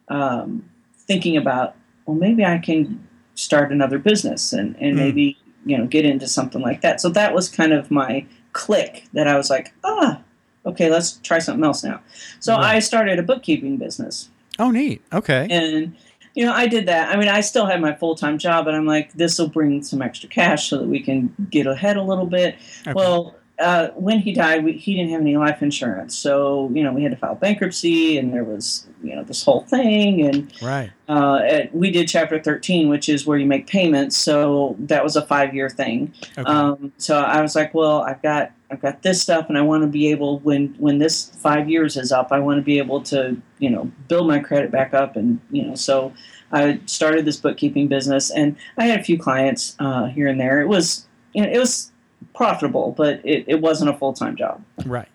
um, thinking about, well, maybe I can start another business and, and Mm. maybe you know get into something like that. So that was kind of my click that I was like, ah, okay, let's try something else now. So Right. I started a bookkeeping business, oh, neat. Okay. and you know I did that. I mean, I still had my full time job, but I'm like, this will bring some extra cash so that we can get ahead a little bit. okay. Well, uh, when he died, we, he didn't have any life insurance, so you know we had to file bankruptcy, and there was you know this whole thing, and right. uh, it- we did Chapter 13, which is where you make payments. So that was a five year thing. Okay. Um, so I was like, well, I've got I've got this stuff, and I want to be able when when this five years is up, I want to be able to you know build my credit back up, and you know so. I started this bookkeeping business, and I had a few clients uh, here and there. It was, you know, it was profitable, but it, it wasn't a full time job. right.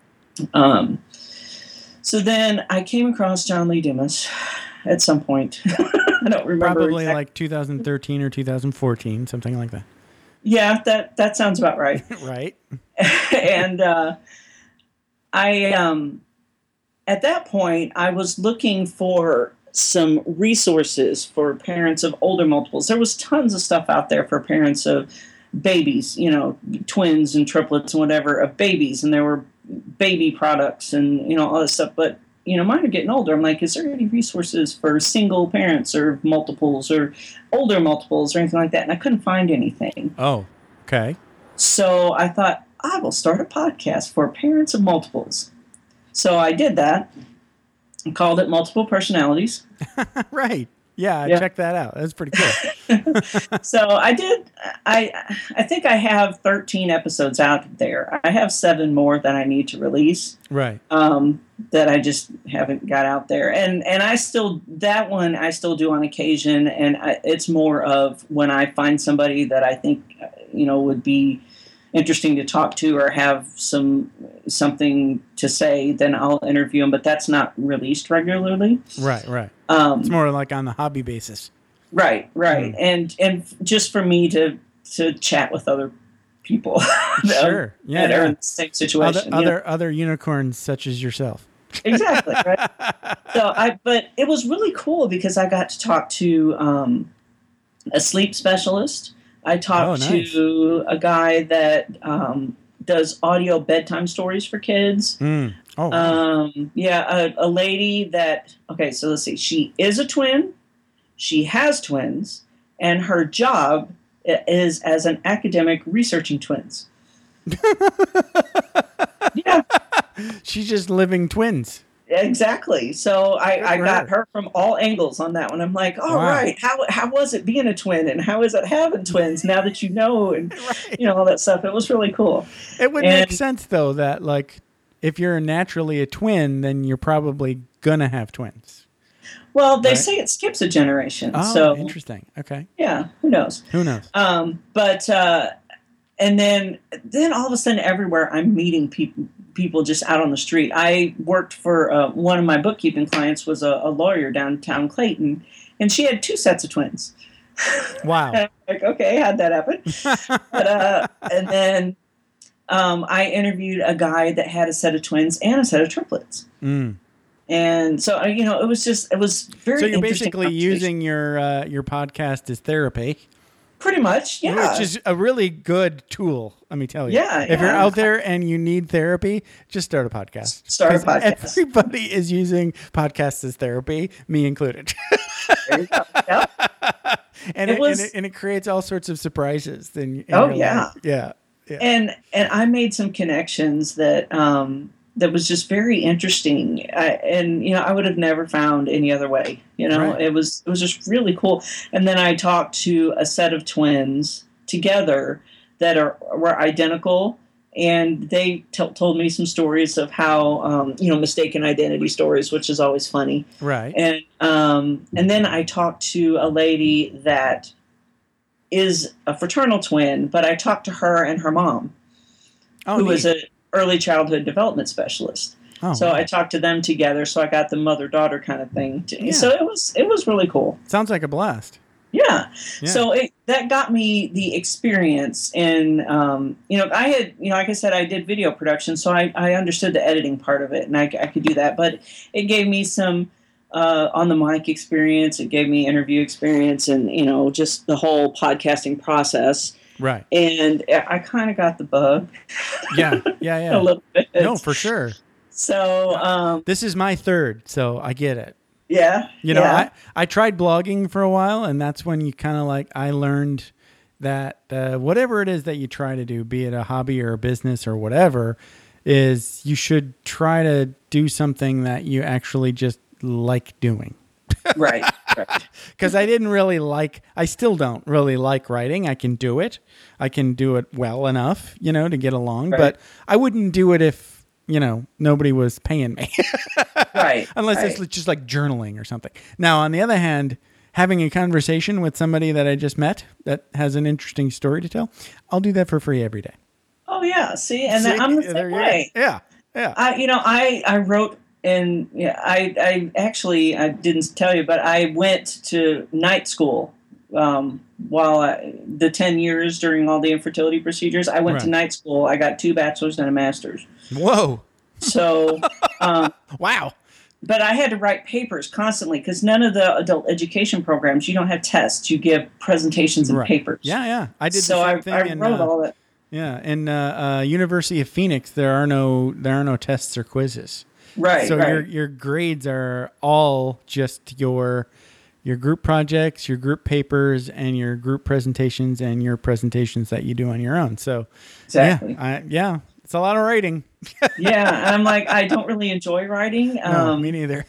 Um, so then I came across John Lee Dumas at some point. *laughs* I don't remember. Probably exact- like 2013 or 2014, something like that. yeah, that that sounds about right. *laughs* right. *laughs* and uh, I, um, at that point, I was looking for some resources for parents of older multiples. There was tons of stuff out there for parents of babies, you know, twins and triplets and whatever of babies, and there were baby products and you know all this stuff. But you know, mine are getting older. I'm like, is there any resources for single parents or multiples or older multiples or anything like that? And I couldn't find anything. Oh, okay. So I thought, I will start a podcast for parents of multiples. So I did that and called it Multiple Personalities. *laughs* right. Yeah, Yeah. checked that out. That's pretty cool. *laughs* so I did I I think I have 13 episodes out there. I have 7 more that I need to release right. um, that I just haven't got out there. And and I still that one I still do on occasion and I, it's more of when I find somebody that I think you know would be interesting to talk to or have some something to say then I'll interview them but that's not released regularly. Right. Right. Um, It's more like on the hobby basis. Right, right, Hmm. and and just for me to to chat with other people *laughs* that, Sure. Yeah. that are in the same Other situation. know? other, other unicorns such as yourself. exactly, right. *laughs* So I, but it was really cool because I got to talk to um, a sleep specialist. I talked Oh, nice. to a guy that um, does audio bedtime stories for kids. Mm. Oh. Um, yeah, a, a lady that okay, so let's see. She is a twin. She has twins, and her job is as an academic researching twins. *laughs* yeah, She's just living twins. exactly. So I, I got her. from all angles on that one. I'm like, all right, Wow. how how was it being a twin, and how is it having twins now that you know, and *laughs* you know all that stuff. It was really cool. It would make sense though that like if you're naturally a twin, then you're probably gonna have twins. Well, they Right. say it skips a generation, Oh, so interesting. Okay. yeah, who knows? Who knows? Um, but uh, and then then all of a sudden everywhere I'm meeting people people just out on the street. I worked for uh, one of my bookkeeping clients was a, a lawyer downtown Clayton, and she had two sets of twins. Wow. *laughs* Like, okay, how'd that happen? *laughs* but uh, and then um, I interviewed a guy that had a set of twins and a set of triplets. Mm. And so, uh, you know, it was just, it was very So you're basically using your uh, your podcast as therapy. Pretty much, yeah. Which is a really good tool, let me tell you. Yeah, If you're out there and you need therapy, just start a podcast. Start a podcast. Everybody is using podcasts as therapy, me included. *laughs* There you go. Yep. and, It it, was- and, it, and it creates all sorts of surprises. Then Oh, yeah. yeah, yeah. and and I made some connections that um, that was just very interesting, I, and you know I would have never found any other way. You know, Right. it was it was just really cool. And then I talked to a set of twins together that are were identical. And they t- told me some stories of how, um, you know, mistaken identity stories, which is always funny. right. And um, and then I talked to a lady that is a fraternal twin, but I talked to her and her mom, oh, who was neat. an early childhood development specialist. oh, so wow. I talked to them together, so I got the mother daughter kind of thing. To, Yeah. So it was it was really cool. sounds like a blast. Yeah. Yeah. So it, that got me the experience, and um, you know, I had, you know, like I said, I did video production, so I, I understood the editing part of it, and I, I could do that. But it gave me some uh, on the mic experience. It gave me interview experience, and you know, just the whole podcasting process. Right. And I kind of got the bug Yeah. Yeah. *laughs* Yeah. a little bit. no, for sure. So um, This is my third, so I get it. yeah, You know, yeah. I, I tried blogging for a while, and that's when you kind of like, I learned that uh, whatever it is that you try to do, be it a hobby or a business or whatever, is you should try to do something that you actually just like doing. right, right. *laughs* Because I didn't really like, I still don't really like writing. I can do it, I can do it well enough, you know, to get along, Right. but I wouldn't do it if, you know, nobody was paying me. *laughs* right. unless right. it's just like journaling or something. Now, on the other hand, having a conversation with somebody that I just met that has an interesting story to tell, I'll do that for free every day. Oh yeah, see, and See? I'm the There same way. Yeah, yeah. I, you know, I, I wrote and yeah, I, I actually I didn't tell you, but I went to night school um, while I, the ten years during all the infertility procedures. I went to night school. I got two bachelors and a master's. Whoa! So, um, *laughs* Wow. but I had to write papers constantly because none of the adult education programs you don't have tests. You give presentations and Right. papers. Yeah, yeah. I did so the same I, thing. I in, wrote uh, all that. yeah, in uh, uh, University of Phoenix, there are no there are no tests or quizzes. Right, so right. your your grades are all just your your group projects, your group papers, and your group presentations, and your presentations that you do on your own. So exactly. yeah, I, yeah, it's a lot of writing. *laughs* yeah, and I'm like, I don't really enjoy writing. No, Um, me neither.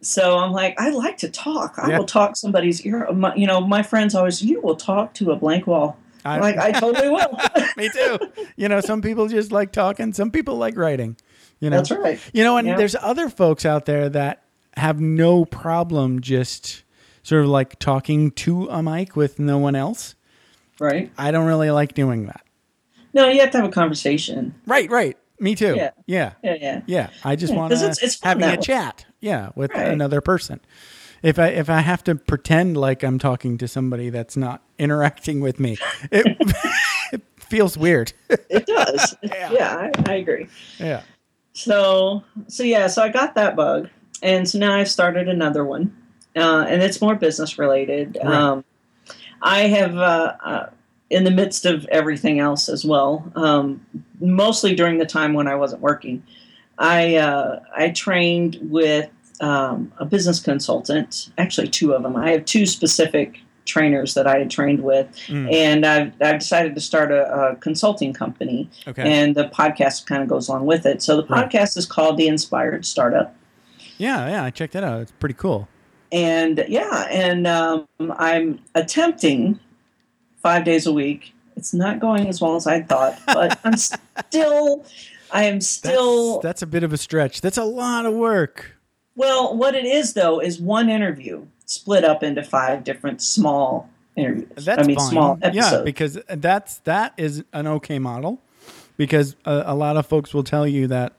So I'm like, I like to talk. I Yeah. will talk somebody's ear. My, you know, my friends always, you will talk to a blank wall. I- I'm like, I totally will. *laughs* Me too. You know, some people just like talking. Some people like writing. You know, That's right. You know, and Yeah. there's other folks out there that have no problem just sort of like talking to a mic with no one else. Right. I don't really like doing that. No, you have to have a conversation. Right, right. Me too. Yeah. yeah. Yeah, yeah. Yeah, I just Yeah, want to it's- it's having a way. chat. Yeah, with Right. another person. If I if I have to pretend like I'm talking to somebody that's not *laughs* interacting with me, it, *laughs* it feels weird. It does. *laughs* Yeah. yeah, I, I agree. yeah. So, so yeah, so I got that bug, and so now I've started another one, uh, and it's more business related. Right. Um, I have, uh, uh, in the midst of everything else as well, um, mostly during the time when I wasn't working, I uh, I trained with um, a business consultant, actually two of them. I have two specific trainers that I had trained with, Mm. and I've, I've decided to start a, a consulting company Okay. and the podcast kind of goes along with it. So the Right. podcast is called The Inspired Startup, yeah, yeah. I checked that out. It's pretty cool. and yeah, and um, I'm attempting five days a week. It's not going as well as I thought, but I'm *laughs* still, I am still. That's, that's a bit of a stretch. That's a lot of work. well, what it is though is one interview split up into five different small interviews. That's I mean, fine. small yeah, because that's that is an okay model. Because a, a lot of folks will tell you that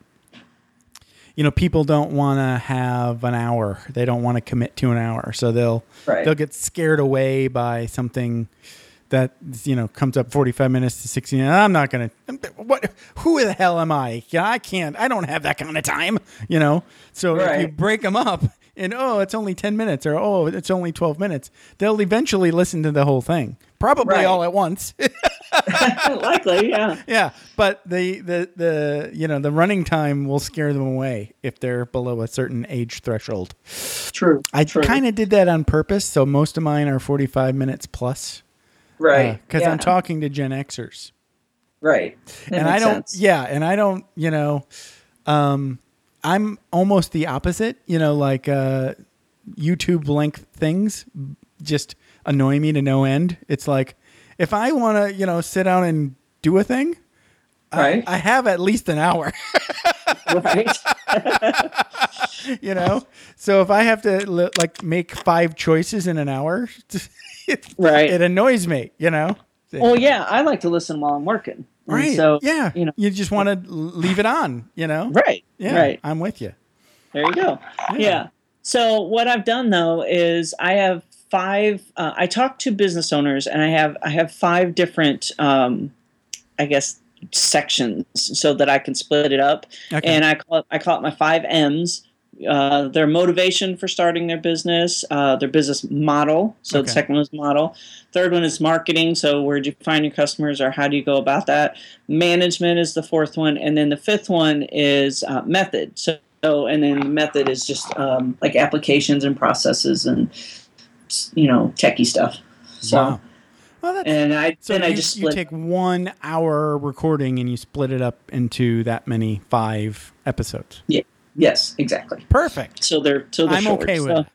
you know people don't want to have an hour. They don't want to commit to an hour, so they'll Right. they'll get scared away by something that you know comes up 45 minutes to 60 minutes. i'm not gonna what who the hell am i yeah i can't i don't have that kind of time you know so if you break them up and oh it's only 10 minutes or oh it's only 12 minutes they'll eventually listen to the whole thing probably Right. all at once. *laughs* *laughs* Likely, yeah. yeah, but the, the the you know the running time will scare them away if they're below a certain age threshold. True. I kind of did that on purpose, so most of mine are 45 minutes plus. right Because yeah, I'm talking to Gen Xers. right, That and I don't, sense. yeah, and I don't, you know, um, I'm almost the opposite, you know, like uh, YouTube length things just annoy me to no end. It's like if I want to, you know, sit down and do a thing, Right. I have at least an hour, *laughs* right. *laughs* you know. so if I have to li- like make five choices in an hour, *laughs* it, Right. it annoys me, you know. Well, yeah, I like to listen while I'm working. And right? So yeah, you know, you just want to leave it on, you know. right. Yeah, Right. I'm with you. There you go. Yeah. So what I've done though is I have five. Uh, I talk to business owners, and I have I have five different, um, I guess, sections so that I can split it up. Okay. And I call it I call it my five M's. Uh, their motivation for starting their business, uh, their business model. So Okay. the second one is model. Third one is marketing. So where do you find your customers, or how do you go about that? Management is the fourth one, and then the fifth one is uh, method. So, so and then the method is just um, like applications and processes and you know techie stuff. So Wow. Well, and I so then you, I just you take one hour recording and you split it up into that many five episodes. yeah, yes, exactly. Perfect. So they're so they're I'm short, okay with so- it.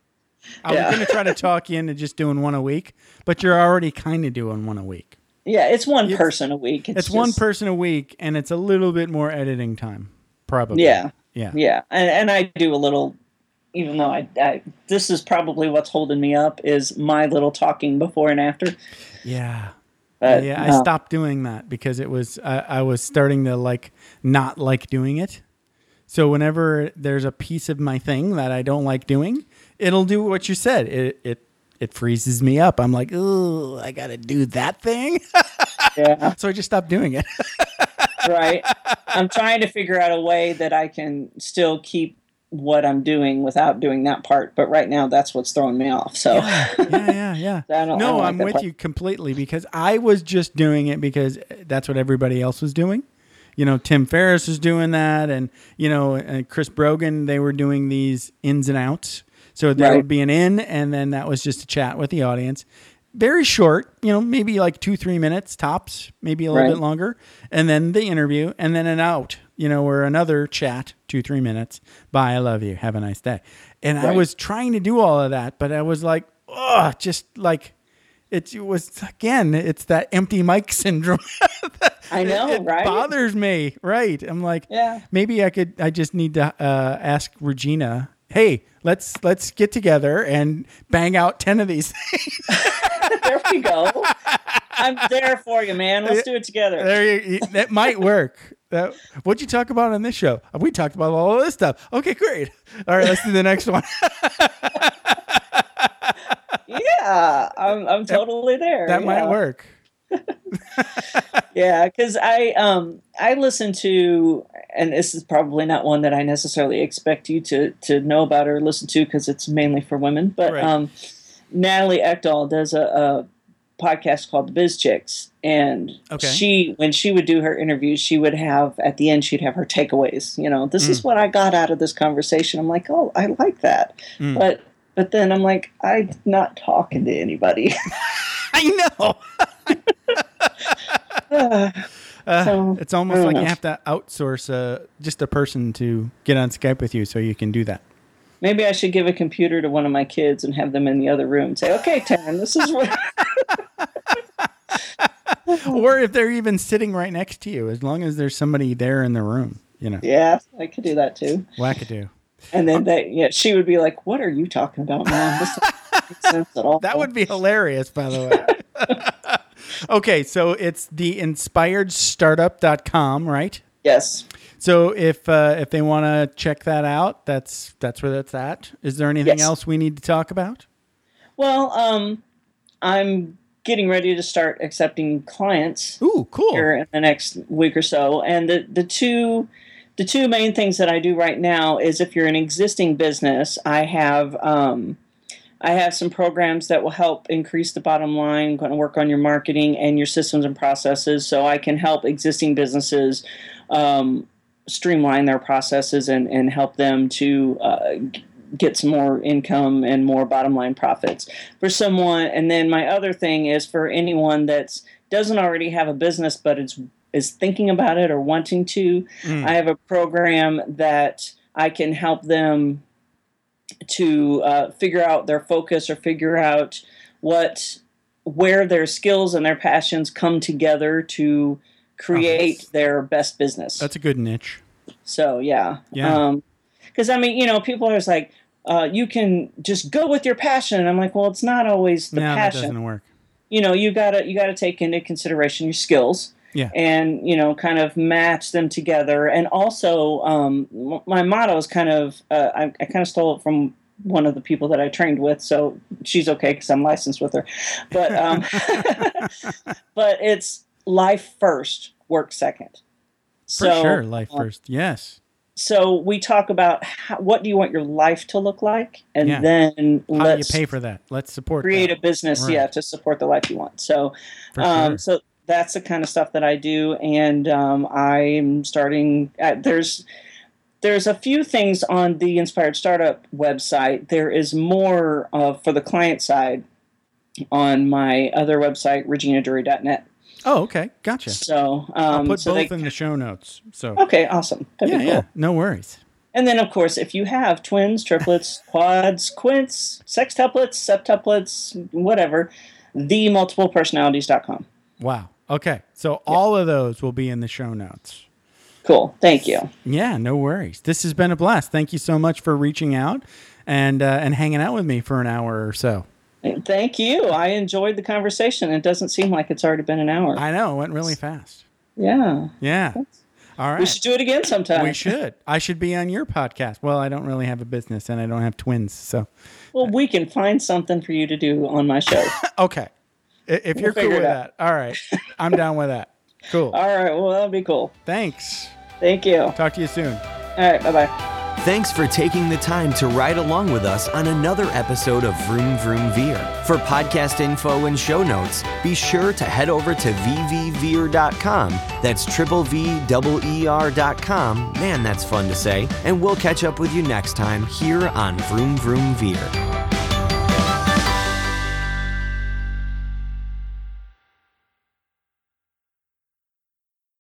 I Yeah. was going to try to talk you into just doing one a week, but you're already kind of doing one a week. Yeah, it's one It's- person a week. It's, one just- person a week, and it's a little bit more editing time, probably. Yeah, Yeah. yeah, and and I do a little, even though I, I this is probably what's holding me up is my little talking before and after. Yeah. But, yeah, I stopped doing that because it was I, I was starting to like not like doing it. So whenever there's a piece of my thing that I don't like doing, it'll do what you said. It it it freezes me up. I'm like, oh, I got to do that thing. *laughs* Yeah, so I just stopped doing it. *laughs* right. I'm trying to figure out a way that I can still keep what I'm doing without doing that part. But right now, that's what's throwing me off. So yeah, yeah, yeah. *laughs* Don't- no, like I'm with part. you completely because I was just doing it because that's what everybody else was doing. You know, Tim Ferriss was doing that, and you know, and Chris Brogan. They were doing these ins and outs. So there Right. would be an in, and then that was just a chat with the audience. Very short, you know, maybe like two, three minutes tops, maybe a little Right. bit longer, and then the interview, and then an out, you know, or another chat, two, three minutes. Bye, I love you. Have a nice day. And I was trying to do all of that, but I was like, oh, just like it was again, it's that empty mic *laughs* syndrome. *laughs* I know, it right? bothers me. Right. I'm like, Yeah. maybe I could, I just need to uh, ask Regina, hey, let's, let's get together and bang out 10 of these. *laughs* *laughs* there we go. I'm there for you, man. Let's do it together. there you, that might work. That, what'd you talk about on this show? We talked about all of this stuff. Okay, great. All right, let's do the next one. *laughs* Yeah, I'm I'm totally there. that might yeah. work. *laughs* Yeah, because I um I listen to, and this is probably not one that I necessarily expect you to to know about or listen to because it's mainly for women. But Right. um, Natalie Eckdahl does a, a podcast called The BizChix, and Okay. she when she would do her interviews, she would have at the end she'd have her takeaways. You know, this Mm. is what I got out of this conversation. I'm like, oh, I like that, Mm. but. But then I'm like, I'm not talking to anybody. *laughs* I know. *laughs* Uh, So, it's almost like know. you have to outsource uh, just a person to get on Skype with you so you can do that. Maybe I should give a computer to one of my kids and have them in the other room and say, "Okay, Taryn, this is what." *laughs* or if they're even sitting right next to you, as long as there's somebody there in the room, you know, yeah, I could do that too. wackadoo. And then they, yeah, she would be like, "What are you talking about, mom? This doesn't make sense at all." *laughs* That would be hilarious, by the way. *laughs* okay, so it's the inspiredstartup.com, right? yes. So if uh, if they want to check that out, that's that's where that's at. Is there anything Yes. else we need to talk about? Well, um, I'm getting ready to start accepting clients Ooh, cool. here in the next week or so, and the the two. The two main things that I do right now is if you're an existing business, I have um, I have some programs that will help increase the bottom line, going to work on your marketing and your systems and processes so I can help existing businesses um, streamline their processes and, and help them to uh, get some more income and more bottom line profits for someone. And then my other thing is for anyone that's doesn't already have a business but is is thinking about it or wanting to. Mm. I have a program that I can help them to uh, figure out their focus or figure out what where their skills and their passions come together to create that's- their best business. That's a good niche. So yeah, Yeah. Because I mean, you know, people are just like, uh, you can just go with your passion. And I'm like, well, it's not always the no, that passion. doesn't work. You know, you gotta you gotta take into consideration your skills. Yeah. And you know, kind of match them together. And also, um, my motto is kind of uh, I, I kind of stole it from one of the people that I trained with, so she's okay because I'm licensed with her. But um, *laughs* but it's life first, work second. For So, sure, life uh, first. Yes. so we talk about how, what do you want your life to look like, and Yeah. then How do you let's pay for that? Let's support create that. a business, Right. yeah, to support the life you want. So, For um, sure. so that's the kind of stuff that I do, and um, I'm starting. Uh, there's there's a few things on the Inspired Startup website. There is more uh, for the client side on my other website, reginadury.net. Oh, okay. Gotcha. So, um, I'll put so both they- in the show notes. So Okay, awesome. That'd yeah, cool. yeah. No worries. And then, of course, if you have twins, triplets, *laughs* quads, quints, sextuplets, septuplets, whatever, themultiplepersonalities.com. Wow. Okay. So all of those will be in the show notes. Cool. Thank you. Yeah, no worries. This has been a blast. Thank you so much for reaching out and uh, and hanging out with me for an hour or so. Thank you. I enjoyed the conversation. It doesn't seem like it's already been an hour. I know it went really fast. yeah. Yeah. All right. We should do it again sometime. We should. I should be on your podcast. Well, I don't really have a business and I don't have twins, so Well, we can find something for you to do on my show. *laughs* okay. I- If you're cool with that, all right. I'm *laughs* down with that. Cool. All right. Well, that'll be cool. Thanks. Thank you. Talk to you soon. All right. Bye bye. Thanks for taking the time to ride along with us on another episode of Vroom Vroom Veer. For podcast info and show notes, be sure to head over to vvveer.com. That's triple V double ER.com. Man, that's fun to say. And we'll catch up with you next time here on Vroom Vroom Veer.